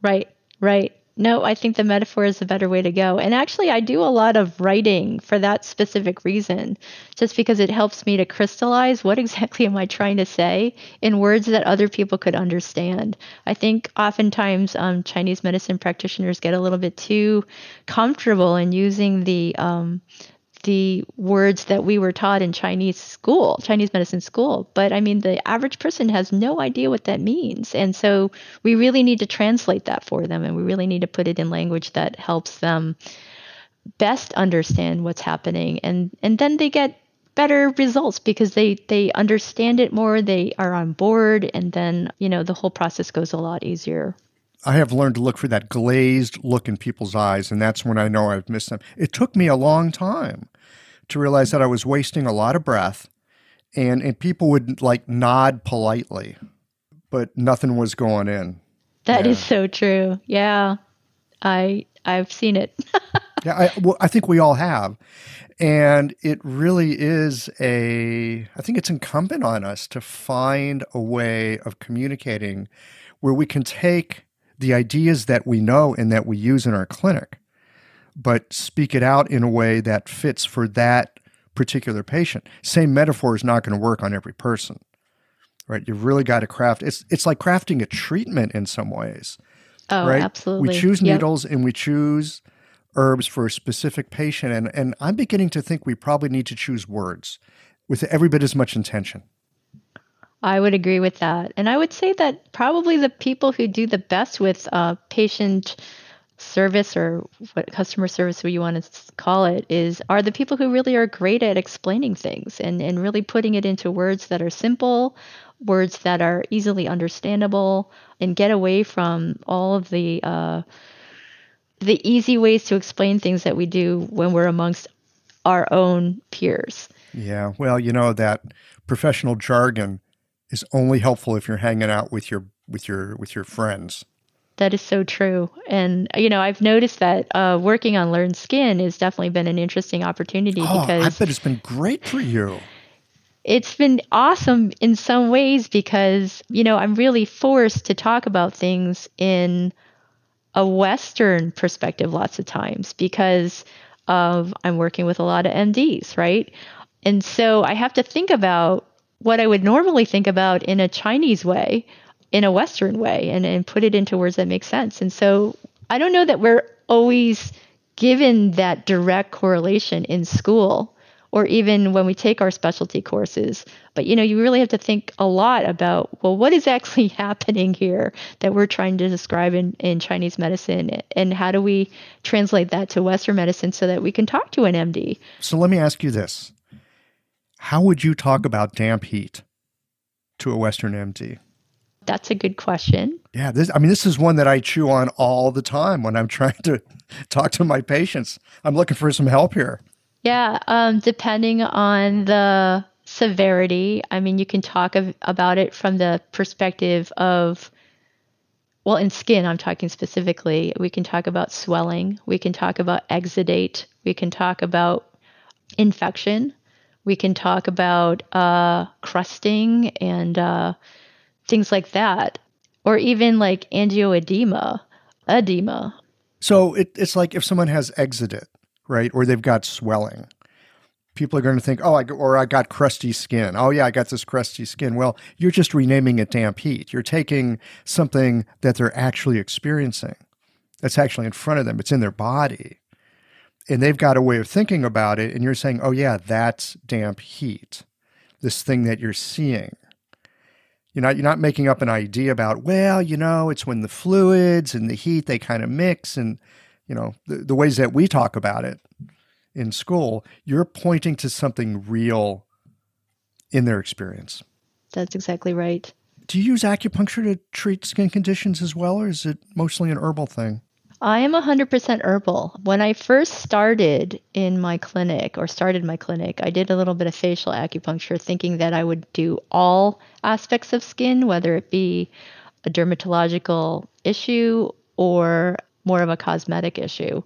Right, right. No, I think the metaphor is a better way to go. And actually, I do a lot of writing for that specific reason, just because it helps me to crystallize what exactly am I trying to say in words that other people could understand. I think oftentimes um, Chinese medicine practitioners get a little bit too comfortable in using the um, the words that we were taught in Chinese school, Chinese medicine school. But I mean, the average person has no idea what that means. And so we really need to translate that for them and we really need to put it in language that helps them best understand what's happening. And, and then they get better results because they, they understand it more, they are on board, and then, you know, the whole process goes a lot easier. I have learned to look for that glazed look in people's eyes, and that's when I know I've missed them. It took me a long time to realize that I was wasting a lot of breath, and, and people would like nod politely, but nothing was going in. That yeah. is so true. Yeah, I I've seen it. yeah, I, well, I think we all have, and it really is a. I think it's incumbent on us to find a way of communicating where we can take the ideas that we know and that we use in our clinic, but speak it out in a way that fits for that particular patient. Same metaphor is not going to work on every person. Right? You've really got to craft it's it's like crafting a treatment in some ways. Oh, right? absolutely. We choose needles yep. and we choose herbs for a specific patient and and I'm beginning to think we probably need to choose words with every bit as much intention. I would agree with that. And I would say that probably the people who do the best with uh, patient service or what customer service what you want to call it is are the people who really are great at explaining things and, and really putting it into words that are simple words that are easily understandable and get away from all of the uh, the easy ways to explain things that we do when we're amongst our own peers yeah well you know that professional jargon is only helpful if you're hanging out with your with your with your friends. That is so true. And you know, I've noticed that uh, working on Learn Skin has definitely been an interesting opportunity oh, because I bet it's been great for you. It's been awesome in some ways because, you know, I'm really forced to talk about things in a Western perspective lots of times because of I'm working with a lot of MDs, right? And so I have to think about what I would normally think about in a Chinese way, in a Western way, and, and put it into words that make sense. And so I don't know that we're always given that direct correlation in school or even when we take our specialty courses. But you know, you really have to think a lot about well, what is actually happening here that we're trying to describe in, in Chinese medicine, and how do we translate that to Western medicine so that we can talk to an MD? So let me ask you this: how would you talk about damp heat to a Western MD? That's a good question. Yeah, this I mean this is one that I chew on all the time when I'm trying to talk to my patients. I'm looking for some help here. Yeah, um, depending on the severity, I mean you can talk of, about it from the perspective of well, in skin, I'm talking specifically. We can talk about swelling. We can talk about exudate. We can talk about infection. We can talk about uh, crusting and uh, things like that, or even like angioedema, edema. So it, it's like if someone has exudate, right, or they've got swelling, people are going to think, oh, I, or I got crusty skin. Oh, yeah, I got this crusty skin. Well, you're just renaming it damp heat. You're taking something that they're actually experiencing that's actually in front of them, it's in their body and they've got a way of thinking about it and you're saying oh yeah that's damp heat this thing that you're seeing. You're not you're not making up an idea about well you know it's when the fluids and the heat they kind of mix and you know the, the ways that we talk about it in school you're pointing to something real in their experience. That's exactly right. Do you use acupuncture to treat skin conditions as well, or is it mostly an herbal thing? I am 100% herbal. When I first started in my clinic or started my clinic, I did a little bit of facial acupuncture thinking that I would do all aspects of skin, whether it be a dermatological issue or more of a cosmetic issue.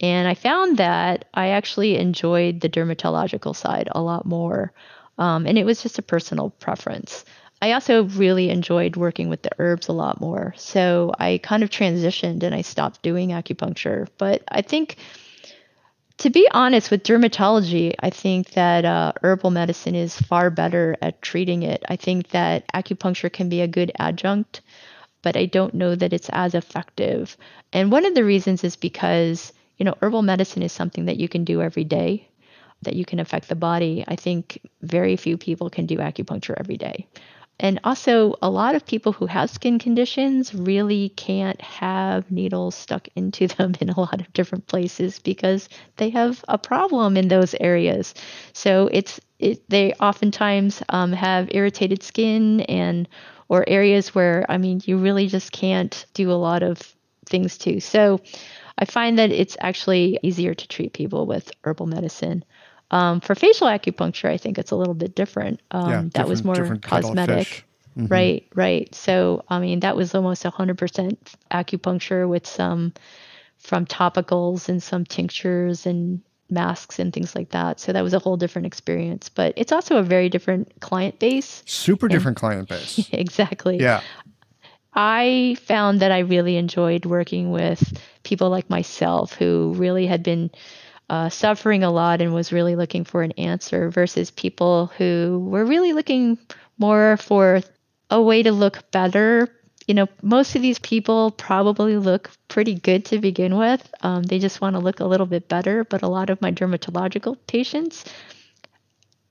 And I found that I actually enjoyed the dermatological side a lot more. Um, and it was just a personal preference. I also really enjoyed working with the herbs a lot more. So I kind of transitioned and I stopped doing acupuncture. But I think, to be honest, with dermatology, I think that uh, herbal medicine is far better at treating it. I think that acupuncture can be a good adjunct, but I don't know that it's as effective. And one of the reasons is because, you know, herbal medicine is something that you can do every day that you can affect the body. I think very few people can do acupuncture every day. And also, a lot of people who have skin conditions really can't have needles stuck into them in a lot of different places because they have a problem in those areas. So it's it, they oftentimes um, have irritated skin and or areas where I mean you really just can't do a lot of things to. So I find that it's actually easier to treat people with herbal medicine. Um, for facial acupuncture, I think it's a little bit different. Um, Yeah, that was more different- different kettle of cosmetic. Mhm. Right, right. So, I mean, that was almost 100% acupuncture with some from topicals and some tinctures and masks and things like that. So, that was a whole different experience. But it's also a very different client base. Super different client base. exactly. Yeah. I found that I really enjoyed working with people like myself who really had been uh, suffering a lot and was really looking for an answer versus people who were really looking more for a way to look better. You know, most of these people probably look pretty good to begin with. Um, they just want to look a little bit better. But a lot of my dermatological patients,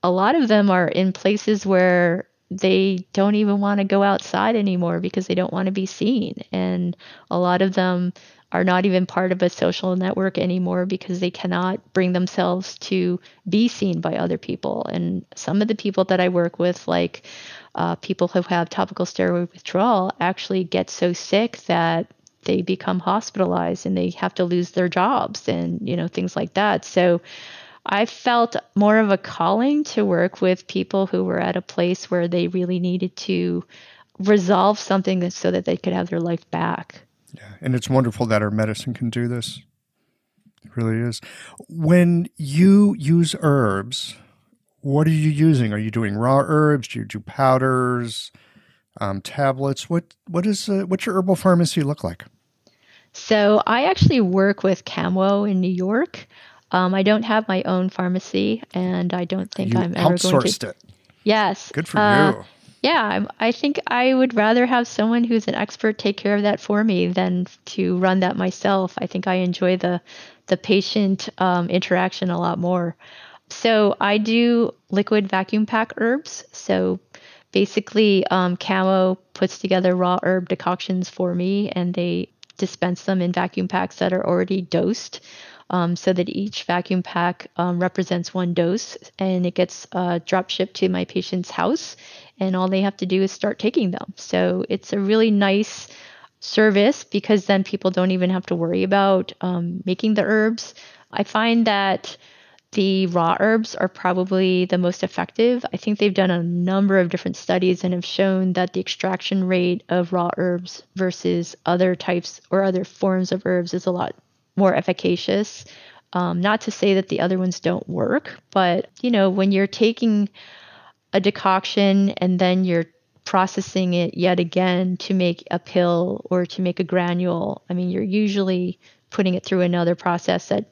a lot of them are in places where they don't even want to go outside anymore because they don't want to be seen. And a lot of them are not even part of a social network anymore because they cannot bring themselves to be seen by other people. And some of the people that I work with, like uh, people who have topical steroid withdrawal, actually get so sick that they become hospitalized and they have to lose their jobs and you know things like that. So I felt more of a calling to work with people who were at a place where they really needed to resolve something so that they could have their life back. Yeah. And it's wonderful that our medicine can do this. It really is. When you use herbs, what are you using? Are you doing raw herbs? Do you do powders, um, tablets? What what is uh, what's your herbal pharmacy look like? So I actually work with Kamwo in New York. Um, I don't have my own pharmacy, and I don't think you I'm ever going to. outsourced it. Yes. Good for uh, you. Yeah, I'm, think I would rather have someone who's an expert take care of that for me than to run that myself. I think I enjoy the the patient um, interaction a lot more. So I do liquid vacuum pack herbs. So basically, um, Kamwo puts together raw herb decoctions for me, and they dispense them in vacuum packs that are already dosed. Um, so that each vacuum pack um, represents one dose and it gets uh, drop shipped to my patient's house and all they have to do is start taking them so it's a really nice service because then people don't even have to worry about um, making the herbs i find that the raw herbs are probably the most effective. I think they've done a number of different studies and have shown that the extraction rate of raw herbs versus other types or other forms of herbs is a lot more efficacious. Um, not to say that the other ones don't work, but you know, when you're taking a decoction and then you're processing it yet again to make a pill or to make a granule, I mean, you're usually putting it through another process that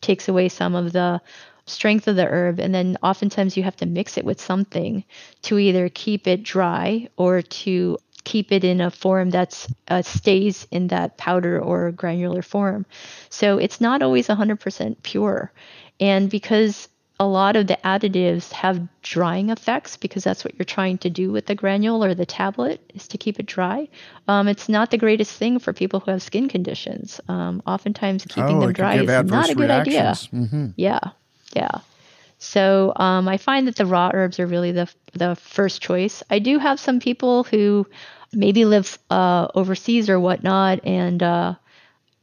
takes away some of the strength of the herb. And then oftentimes you have to mix it with something to either keep it dry or to keep it in a form that uh, stays in that powder or granular form. So it's not always 100% pure. And because a lot of the additives have drying effects because that's what you're trying to do with the granule or the tablet is to keep it dry. Um, it's not the greatest thing for people who have skin conditions. Um, oftentimes, keeping oh, them dry is not a good idea. reactions. hmm Yeah, yeah. So um, I find that the raw herbs are really the the first choice. I do have some people who maybe live uh, overseas or whatnot, and uh,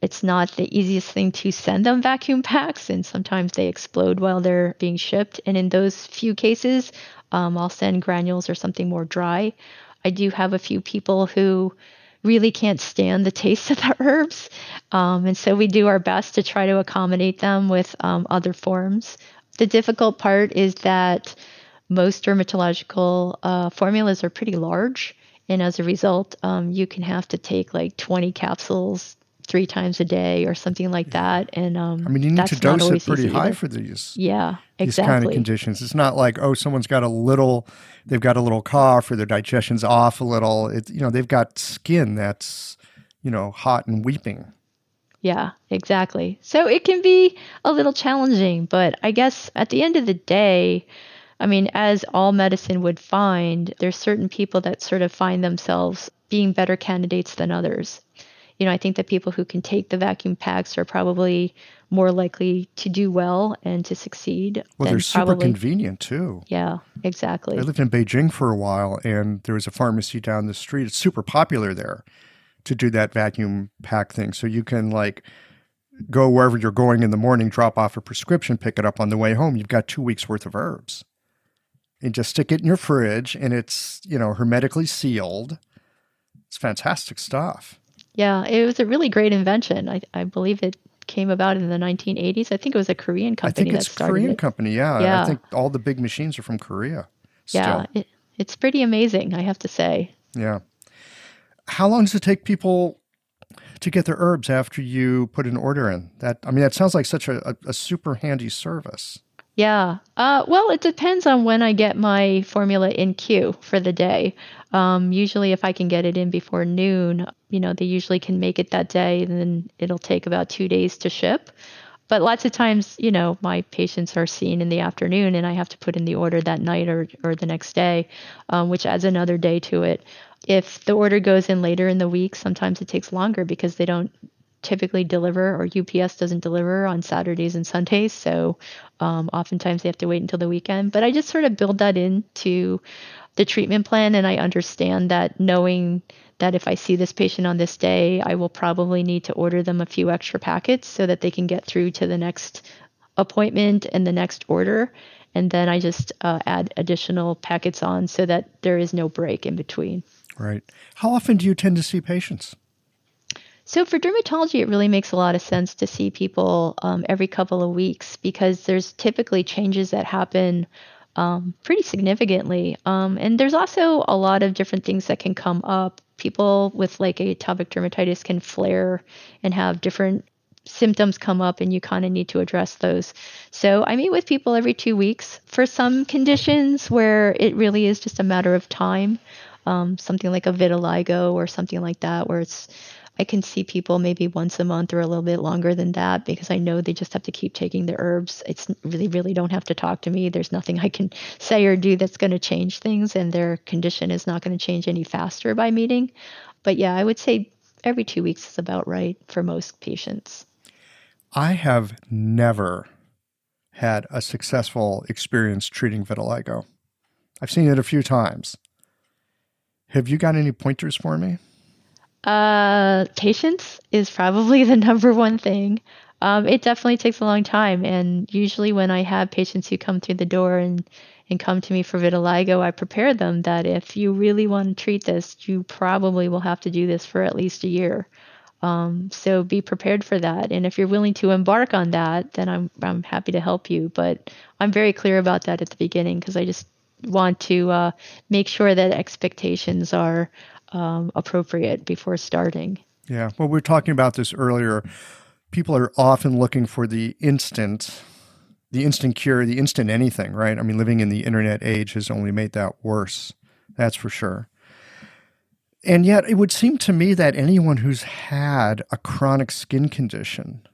it's not the easiest thing to send them vacuum packs, and sometimes they explode while they're being shipped. And in those few cases, um, I'll send granules or something more dry. I do have a few people who really can't stand the taste of the herbs, um, and so we do our best to try to accommodate them with um, other forms. The difficult part is that most dermatological uh, formulas are pretty large, and as a result, um, you can have to take like 20 capsules three times a day or something like that. And um, I mean, you need to dose it pretty high either. for these. Yeah, exactly. These kind of conditions. It's not like oh, someone's got a little, they've got a little cough or their digestion's off a little. It's you know they've got skin that's you know hot and weeping. Yeah, exactly. So it can be a little challenging, but I guess at the end of the day, I mean, as all medicine would find, there's certain people that sort of find themselves being better candidates than others you know, I think that people who can take the vacuum packs are probably more likely to do well and to succeed. Well, they're super probably, convenient too. Yeah, exactly. I lived in Beijing for a while, and there was a pharmacy down the street. It's super popular there to do that vacuum pack thing. So you can like go wherever you're going in the morning, drop off a prescription, pick it up on the way home. You've got two weeks worth of herbs. And just stick it in your fridge and it's, you know, hermetically sealed. It's fantastic stuff. Yeah, it was a really great invention. I, I believe it came about in the 1980s. I think it was a Korean company. I think it's a Korean it. company. Yeah. yeah. I think all the big machines are from Korea. Still. Yeah, it, it's pretty amazing. I have to say. Yeah. How long does it take people to get their herbs after you put an order in? That I mean, that sounds like such a, a, a super handy service. Yeah. Uh, well, it depends on when I get my formula in queue for the day. Um, usually, if I can get it in before noon, you know, they usually can make it that day, and then it'll take about two days to ship. But lots of times, you know, my patients are seen in the afternoon, and I have to put in the order that night or, or the next day, um, which adds another day to it. If the order goes in later in the week, sometimes it takes longer because they don't typically deliver or UPS doesn't deliver on Saturdays and Sundays. So um, oftentimes they have to wait until the weekend. But I just sort of build that into the treatment plan and I understand that knowing that if I see this patient on this day, I will probably need to order them a few extra packets so that they can get through to the next appointment and the next order. And then I just uh, add additional packets on so that there is no break in between. Right. How often do you tend to see patients? So for dermatology, it really makes a lot of sense to see people um, every couple of weeks because there's typically changes that happen um, pretty significantly. Um, and there's also a lot of different things that can come up. People with like atopic dermatitis can flare and have different symptoms come up, and you kind of need to address those. So I meet with people every two weeks for some conditions where it really is just a matter of time. Um, something like a vitiligo or something like that, where it's I can see people maybe once a month or a little bit longer than that because I know they just have to keep taking the herbs. It's really, really don't have to talk to me. There's nothing I can say or do that's going to change things, and their condition is not going to change any faster by meeting. But yeah, I would say every two weeks is about right for most patients. I have never had a successful experience treating vitiligo. I've seen it a few times. Have you got any pointers for me? Uh, patience is probably the number one thing. Um, it definitely takes a long time, and usually when I have patients who come through the door and and come to me for vitiligo, I prepare them that if you really want to treat this, you probably will have to do this for at least a year. Um, so be prepared for that, and if you're willing to embark on that, then I'm I'm happy to help you. But I'm very clear about that at the beginning because I just want to uh, make sure that expectations are um, appropriate before starting. Yeah. Well, we were talking about this earlier. People are often looking for the instant, the instant cure, the instant anything, right? I mean, living in the internet age has only made that worse. That's for sure. And yet, it would seem to me that anyone who's had a chronic skin condition,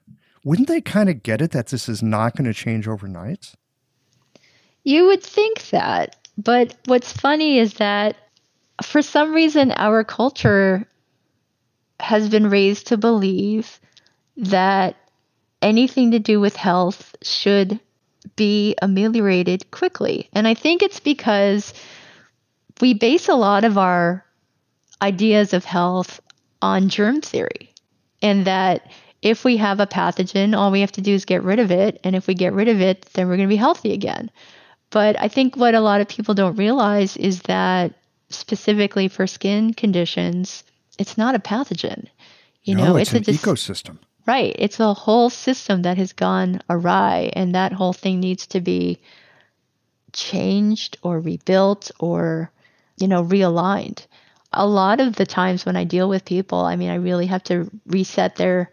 wouldn't they kind of get it that this is not going to change overnight? You would think that. But what's funny is that for some reason, our culture has been raised to believe that anything to do with health should be ameliorated quickly. And I think it's because we base a lot of our ideas of health on germ theory, and that if we have a pathogen, all we have to do is get rid of it. And if we get rid of it, then we're going to be healthy again. But I think what a lot of people don't realize is that specifically for skin conditions, it's not a pathogen. You no, know, it's, it's an a ecosystem. Right. It's a whole system that has gone awry, and that whole thing needs to be changed or rebuilt or, you know, realigned. A lot of the times when I deal with people, I mean, I really have to reset their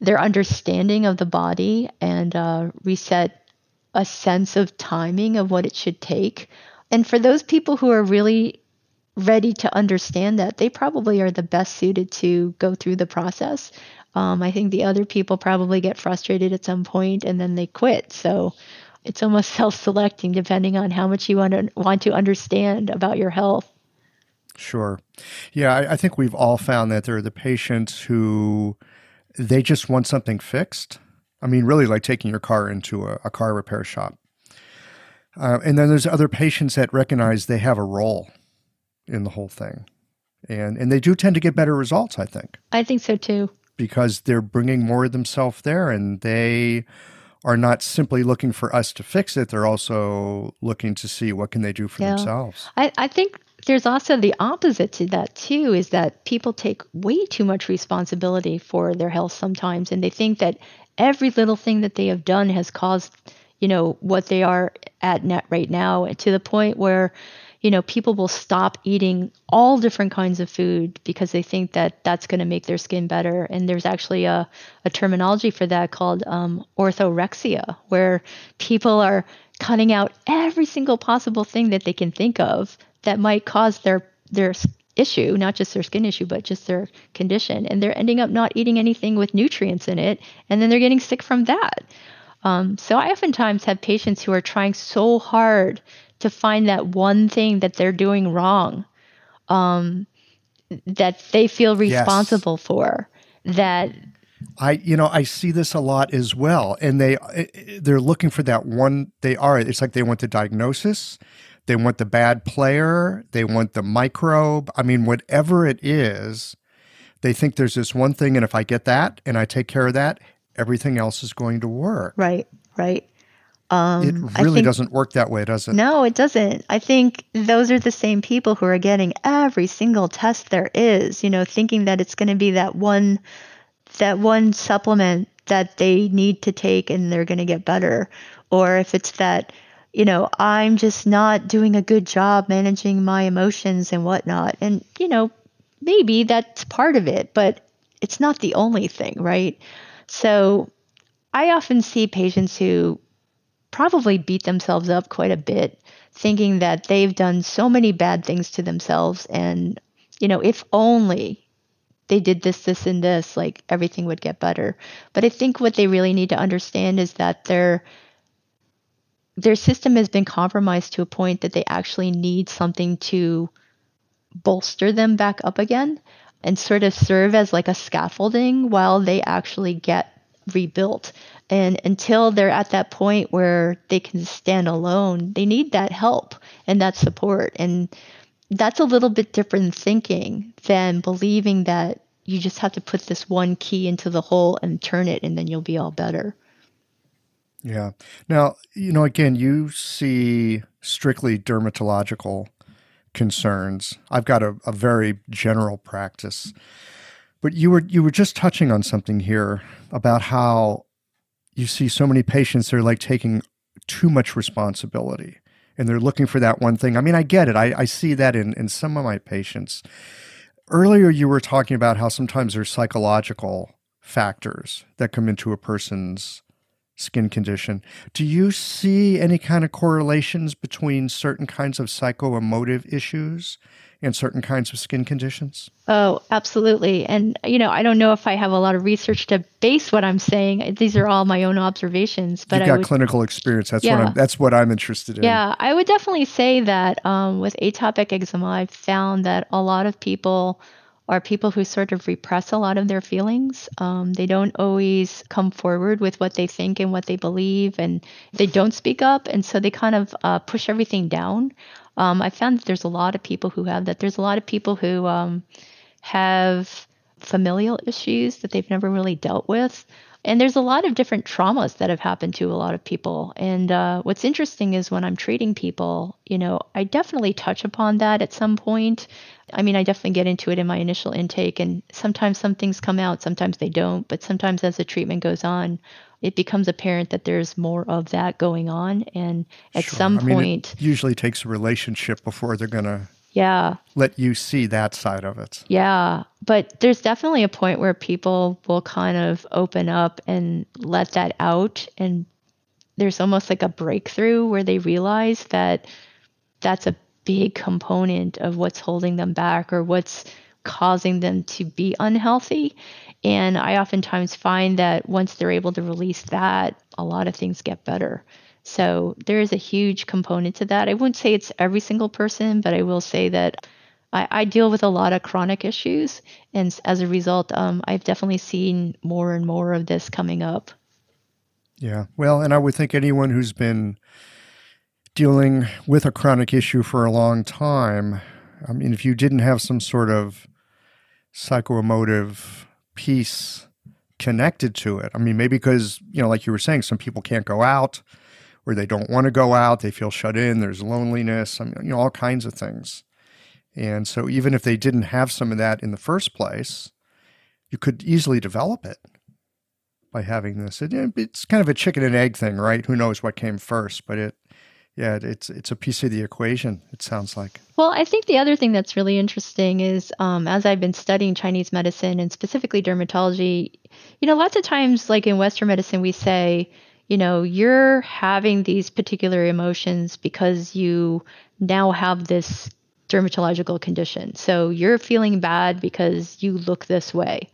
their understanding of the body and uh, reset a sense of timing of what it should take. And for those people who are really ready to understand that, they probably are the best suited to go through the process. Um, I think the other people probably get frustrated at some point and then they quit. So it's almost self-selecting depending on how much you want to want to understand about your health. Sure. Yeah, I, I think we've all found that there are the patients who they just want something fixed. I mean, really like taking your car into a, a car repair shop. Uh, and then there's other patients that recognize they have a role in the whole thing. And, and they do tend to get better results, I think. I think so too because they're bringing more of themselves there and they are not simply looking for us to fix it they're also looking to see what can they do for yeah. themselves I, I think there's also the opposite to that too is that people take way too much responsibility for their health sometimes and they think that every little thing that they have done has caused you know what they are at net right now to the point where you know, people will stop eating all different kinds of food because they think that that's going to make their skin better. And there's actually a, a terminology for that called um, orthorexia, where people are cutting out every single possible thing that they can think of that might cause their their issue, not just their skin issue, but just their condition. And they're ending up not eating anything with nutrients in it, and then they're getting sick from that. Um, so I oftentimes have patients who are trying so hard to find that one thing that they're doing wrong um, that they feel responsible yes. for that I you know I see this a lot as well and they they're looking for that one they are it's like they want the diagnosis they want the bad player they want the microbe I mean whatever it is they think there's this one thing and if I get that and I take care of that everything else is going to work right right um, it really think, doesn't work that way, does it? No, it doesn't. I think those are the same people who are getting every single test there is, you know, thinking that it's going to be that one that one supplement that they need to take and they're going to get better or if it's that you know i'm just not doing a good job managing my emotions and whatnot and you know maybe that's part of it but it's not the only thing right so i often see patients who probably beat themselves up quite a bit, thinking that they've done so many bad things to themselves. And, you know, if only they did this, this, and this, like everything would get better. But I think what they really need to understand is that their their system has been compromised to a point that they actually need something to bolster them back up again and sort of serve as like a scaffolding while they actually get rebuilt. And until they're at that point where they can stand alone, they need that help and that support. And that's a little bit different thinking than believing that you just have to put this one key into the hole and turn it and then you'll be all better. Yeah. Now, you know, again, you see strictly dermatological concerns. I've got a, a very general practice. But you were you were just touching on something here about how you see so many patients they're like taking too much responsibility and they're looking for that one thing. I mean, I get it. I, I see that in, in some of my patients. Earlier, you were talking about how sometimes there's psychological factors that come into a person's skin condition. Do you see any kind of correlations between certain kinds of psychoemotive issues and certain kinds of skin conditions? Oh, absolutely. And, you know, I don't know if I have a lot of research to base what I'm saying. These are all my own observations. But You've got would, clinical experience. That's yeah. what I'm that's what I'm interested in. Yeah, I would definitely say that um, with atopic eczema, I've found that a lot of people are people who sort of repress a lot of their feelings. Um, they don't always come forward with what they think and what they believe, and they don't speak up, and so they kind of uh, push everything down. Um, I found that there's a lot of people who have that. There's a lot of people who um, have familial issues that they've never really dealt with. And there's a lot of different traumas that have happened to a lot of people. And uh, what's interesting is when I'm treating people, you know, I definitely touch upon that at some point. I mean, I definitely get into it in my initial intake, and sometimes some things come out, sometimes they don't. But sometimes as the treatment goes on, it becomes apparent that there's more of that going on. And at Sure. some I mean, point, usually takes a relationship before they're going to yeah, let you see that side of it. Yeah, but there's definitely a point where people will kind of open up and let that out and there's almost like a breakthrough where they realize that that's a big component of what's holding them back or what's causing them to be unhealthy. And I oftentimes find that once they're able to release that, a lot of things get better. So there is a huge component to that. I wouldn't say it's every single person, but I will say that I, I deal with a lot of chronic issues. And as a result, um, I've definitely seen more and more of this coming up. Yeah. Well, and I would think anyone who's been dealing with a chronic issue for a long time, I mean, if you didn't have some sort of psychoemotive piece connected to it, I mean, maybe because, you know, like you were saying, some people can't go out or they don't want to go out, they feel shut in, there's loneliness, I mean, you know, all kinds of things. And so even if they didn't have some of that in the first place, you could easily develop it by having this. It, it's kind of a chicken and egg thing, right? Who knows what came first? But it, yeah, it's it's a piece of the equation. It sounds like. Well, I think the other thing that's really interesting is um, as I've been studying Chinese medicine and specifically dermatology, you know, lots of times, like in Western medicine, we say, you know, you're having these particular emotions because you now have this dermatological condition. So you're feeling bad because you look this way.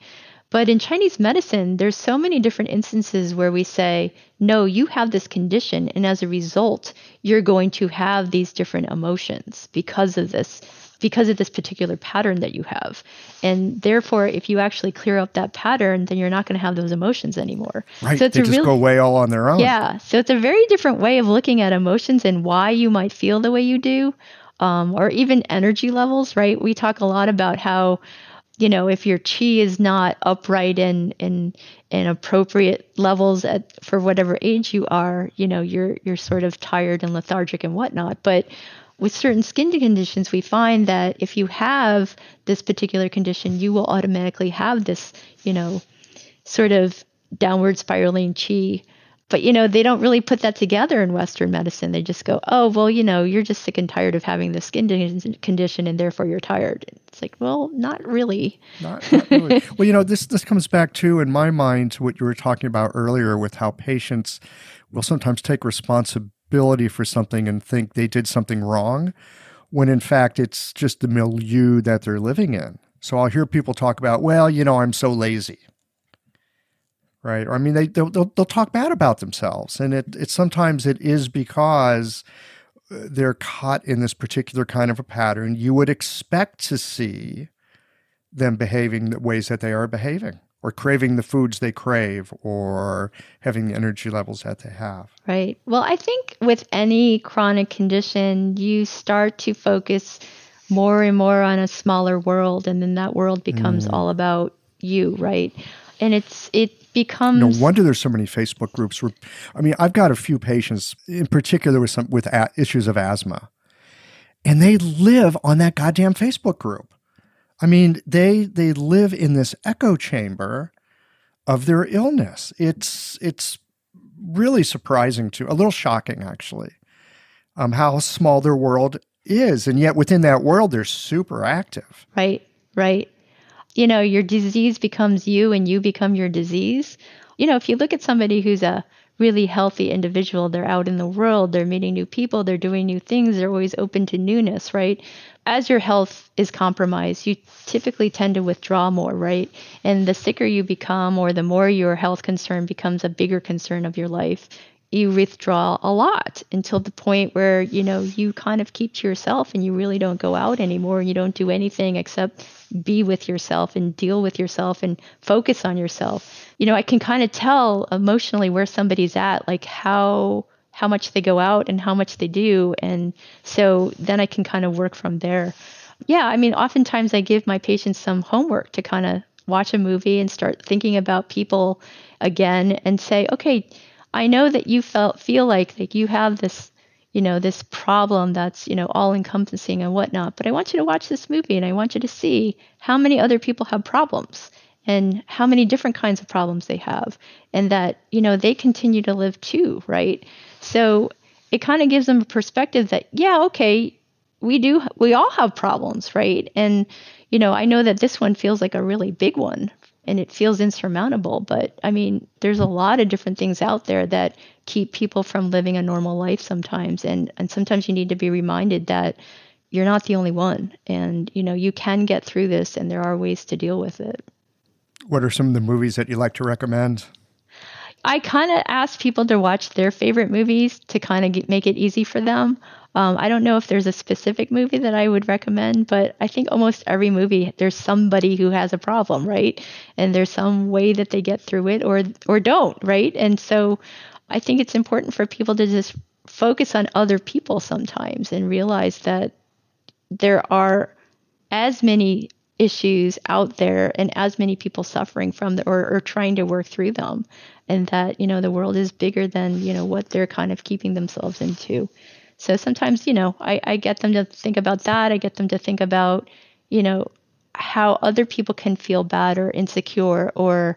But in Chinese medicine, there's so many different instances where we say, no, you have this condition, and as a result, you're going to have these different emotions because of this, because of this particular pattern that you have. And therefore, if you actually clear up that pattern, then you're not going to have those emotions anymore. Right. So it's they a just really go away all on their own. yeah. So it's a very different way of looking at emotions and why you might feel the way you do, um, or even energy levels, right? We talk a lot about how, you know, if your chi is not upright and in appropriate levels at for whatever age you are, you know, you're you're sort of tired and lethargic and whatnot. But with certain skin conditions, we find that if you have this particular condition, you will automatically have this, you know, sort of downward spiraling chi. But you know, they don't really put that together in Western medicine. They just go, "Oh, well, you know, you're just sick and tired of having this skin condition, and therefore you're tired." It's like, well, not really. Not, not really. well, you know, this this comes back to, in my mind, to what you were talking about earlier with how patients will sometimes take responsibility for something and think they did something wrong, when in fact it's just the milieu that they're living in. So I'll hear people talk about, well, you know, I'm so lazy. Right. Or I mean, they they'll, they'll, they'll talk bad about themselves, and it it sometimes it is because uh, they're caught in this particular kind of a pattern. You would expect to see them behaving the ways that they are behaving, or craving the foods they crave, or having the energy levels that they have. Right. Well, I think with any chronic condition, you start to focus more and more on a smaller world, and then that world becomes all about you, right? And it's it becomes No wonder there's so many Facebook groups. Where, I mean, I've got a few patients, in particular with some with a- issues of asthma, and they live on that goddamn Facebook group. I mean, they they live in this echo chamber of their illness. It's it's really surprising to a little shocking actually, um, how small their world is, and yet within that world they're super active. Right, right. You know, your disease becomes you and you become your disease. You know, if you look at somebody who's a really healthy individual, they're out in the world, they're meeting new people, they're doing new things, they're always open to newness, right? As your health is compromised, you typically tend to withdraw more, right? And the sicker you become or the more your health concern becomes a bigger concern of your life, you withdraw a lot until the point where you know you kind of keep to yourself and you really don't go out anymore. You don't do anything except be with yourself and deal with yourself and focus on yourself. You know i can kind of tell emotionally where somebody's at like how how much they go out and how much they do. And so then i can kind of work from there. Yeah i mean oftentimes i give my patients some homework to kind of watch a movie and start thinking about people again and say okay I know that you felt feel like like you have this, you know, this problem that's you know all encompassing and whatnot. But I want you to watch this movie and I want you to see how many other people have problems and how many different kinds of problems they have, and that you know they continue to live too, right? So it kind of gives them a perspective that yeah, okay, we do we all have problems, right? And you know, I know that this one feels like a really big one and it feels insurmountable. But I mean, there's a lot of different things out there that keep people from living a normal life sometimes. And, and sometimes you need to be reminded that you're not the only one. And, you know, you can get through this and there are ways to deal with it. What are some of the movies that you like to recommend? I kind of ask people to watch their favorite movies to kind of make it easy for them. Um, I don't know if there's a specific movie that I would recommend, but I think almost every movie there's somebody who has a problem, right? And there's some way that they get through it or or don't, right? And so I think it's important for people to just focus on other people sometimes and realize that there are as many issues out there and as many people suffering from the, or, or trying to work through them and that you know the world is bigger than you know what they're kind of keeping themselves into so sometimes, you know, I, I get them to think about that. I get them to think about, you know, how other people can feel bad or insecure or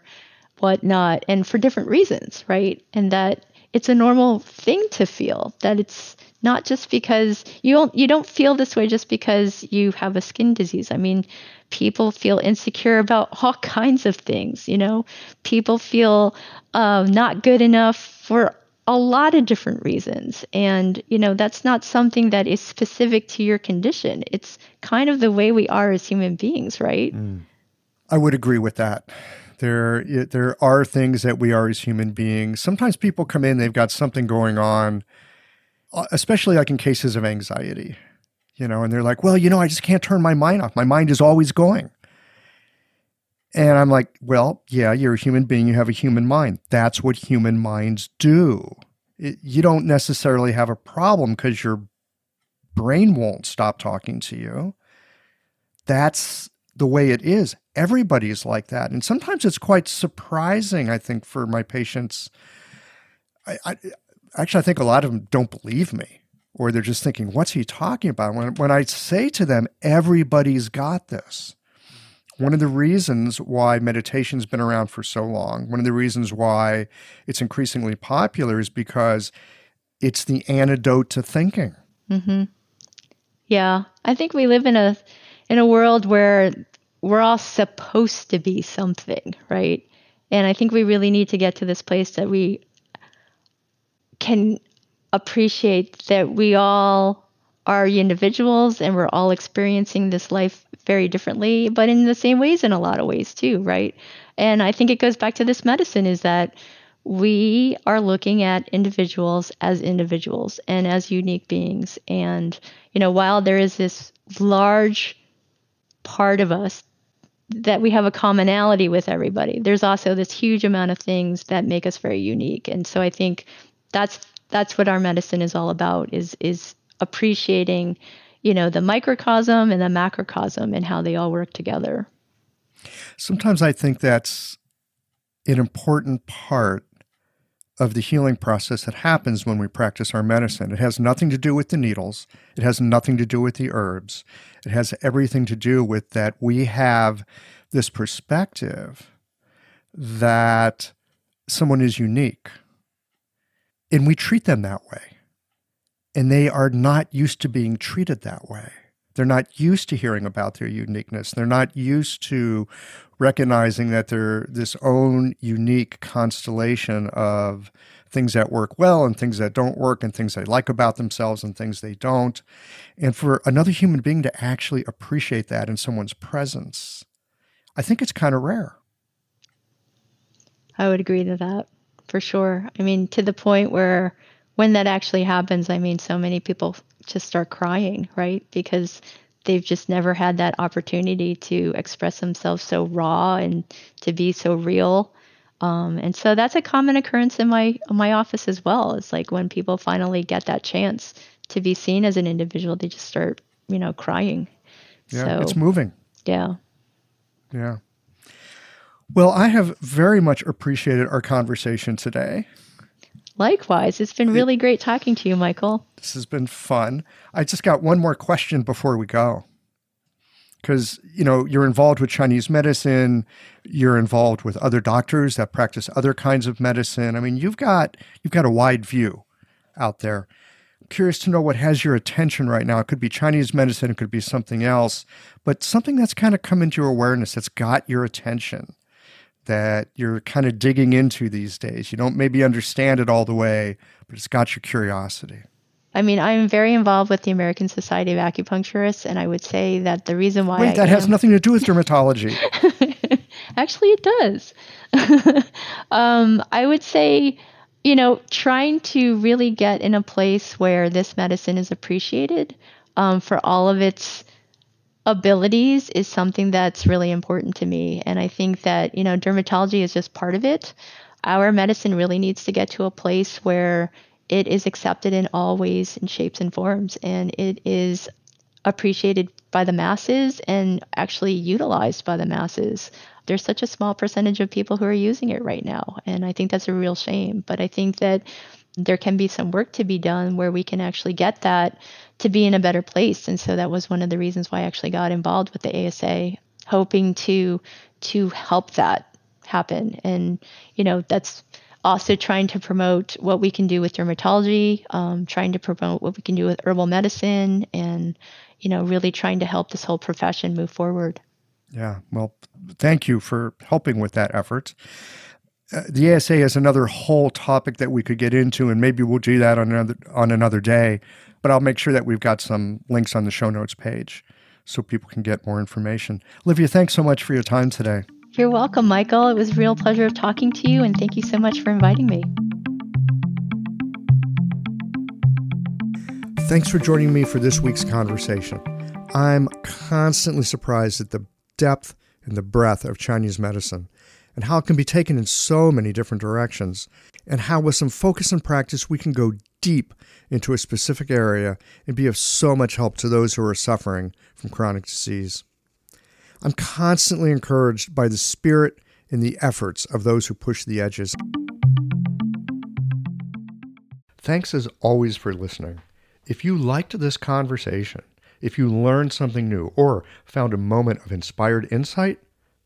whatnot, and for different reasons, right? And that it's a normal thing to feel. That it's not just because you don't you don't feel this way just because you have a skin disease. I mean, people feel insecure about all kinds of things. You know, people feel uh, not good enough for a lot of different reasons. And, you know, that's not something that is specific to your condition. It's kind of the way we are as human beings, right? Mm. I would agree with that. There, there are things that we are as human beings. Sometimes people come in, they've got something going on, uh, especially like in cases of anxiety, you know, and they're like, well, you know, I just can't turn my mind off. My mind is always going. And I'm like, well, yeah, you're a human being. You have a human mind. That's what human minds do. It, you don't necessarily have a problem because your brain won't stop talking to you. That's the way it is. Everybody's like that. And sometimes it's quite surprising, I think, for my patients. I, I actually, I think a lot of them don't believe me or they're just thinking, what's he talking about? When, when I say to them, everybody's got this one of the reasons why meditation's been around for so long, one of the reasons why it's increasingly popular is because it's the antidote to thinking. Mm-hmm. Yeah, I think we live in a in a world where we're all supposed to be something, right? And I think we really need to get to this place that we can appreciate that we all are individuals and we're all experiencing this life very differently, but in the same ways in a lot of ways too, right? And I think it goes back to this medicine is that we are looking at individuals as individuals and as unique beings. And, you know, while there is this large part of us that we have a commonality with everybody, there's also this huge amount of things that make us very unique. And so I think that's that's what our medicine is all about is is appreciating you know, the microcosm and the macrocosm and how they all work together. Sometimes I think that's an important part of the healing process that happens when we practice our medicine. It has nothing to do with the needles, it has nothing to do with the herbs. It has everything to do with that we have this perspective that someone is unique and we treat them that way and they are not used to being treated that way. They're not used to hearing about their uniqueness. They're not used to recognizing that they're this own unique constellation of things that work well and things that don't work and things they like about themselves and things they don't. And for another human being to actually appreciate that in someone's presence, I think it's kind of rare. I would agree to that for sure. I mean, to the point where when that actually happens, I mean, so many people just start crying, right? Because they've just never had that opportunity to express themselves so raw and to be so real. Um, and so that's a common occurrence in my my office as well. It's like when people finally get that chance to be seen as an individual, they just start, you know, crying. Yeah, so, it's moving. Yeah. Yeah. Well, I have very much appreciated our conversation today. Likewise, it's been really great talking to you, Michael. This has been fun. I just got one more question before we go. Because, you know, you're involved with Chinese medicine, you're involved with other doctors that practice other kinds of medicine. I mean, you've got you've got a wide view out there. I'm curious to know what has your attention right now. It could be Chinese medicine, it could be something else, but something that's kind of come into your awareness that's got your attention that you're kind of digging into these days. You don't maybe understand it all the way, but it's got your curiosity. I mean, I'm very involved with the American Society of Acupuncturists, and I would say that the reason why Wait, I that am, has nothing to do with dermatology. actually it does. um, I would say, you know, trying to really get in a place where this medicine is appreciated um, for all of its abilities is something that's really important to me. And I think that, you know, dermatology is just part of it. Our medicine really needs to get to a place where it is accepted in all ways and shapes and forms and it is appreciated by the masses and actually utilized by the masses. There's such a small percentage of people who are using it right now. And I think that's a real shame. But I think that there can be some work to be done where we can actually get that to be in a better place. And so that was one of the reasons why I actually got involved with the ASA, hoping to to help that happen. And you know, that's also trying to promote what we can do with dermatology, um, trying to promote what we can do with herbal medicine, and you know, really trying to help this whole profession move forward. Yeah, well, thank you for helping with that effort. Uh, the ASA is another whole topic that we could get into, and maybe we'll do that on another on another day. But I'll make sure that we've got some links on the show notes page so people can get more information. Olivia, thanks so much for your time today. You're welcome, Michael. It was a real pleasure talking to you, and thank you so much for inviting me. Thanks for joining me for this week's conversation. I'm constantly surprised at the depth and the breadth of Chinese medicine and how it can be taken in so many different directions, and how with some focus and practice we can go deep into a specific area and be of so much help to those who are suffering from chronic disease. I'm constantly encouraged by the spirit and the efforts of those who push the edges. Thanks as always for listening. If you liked this conversation, if you learned something new or found a moment of inspired insight,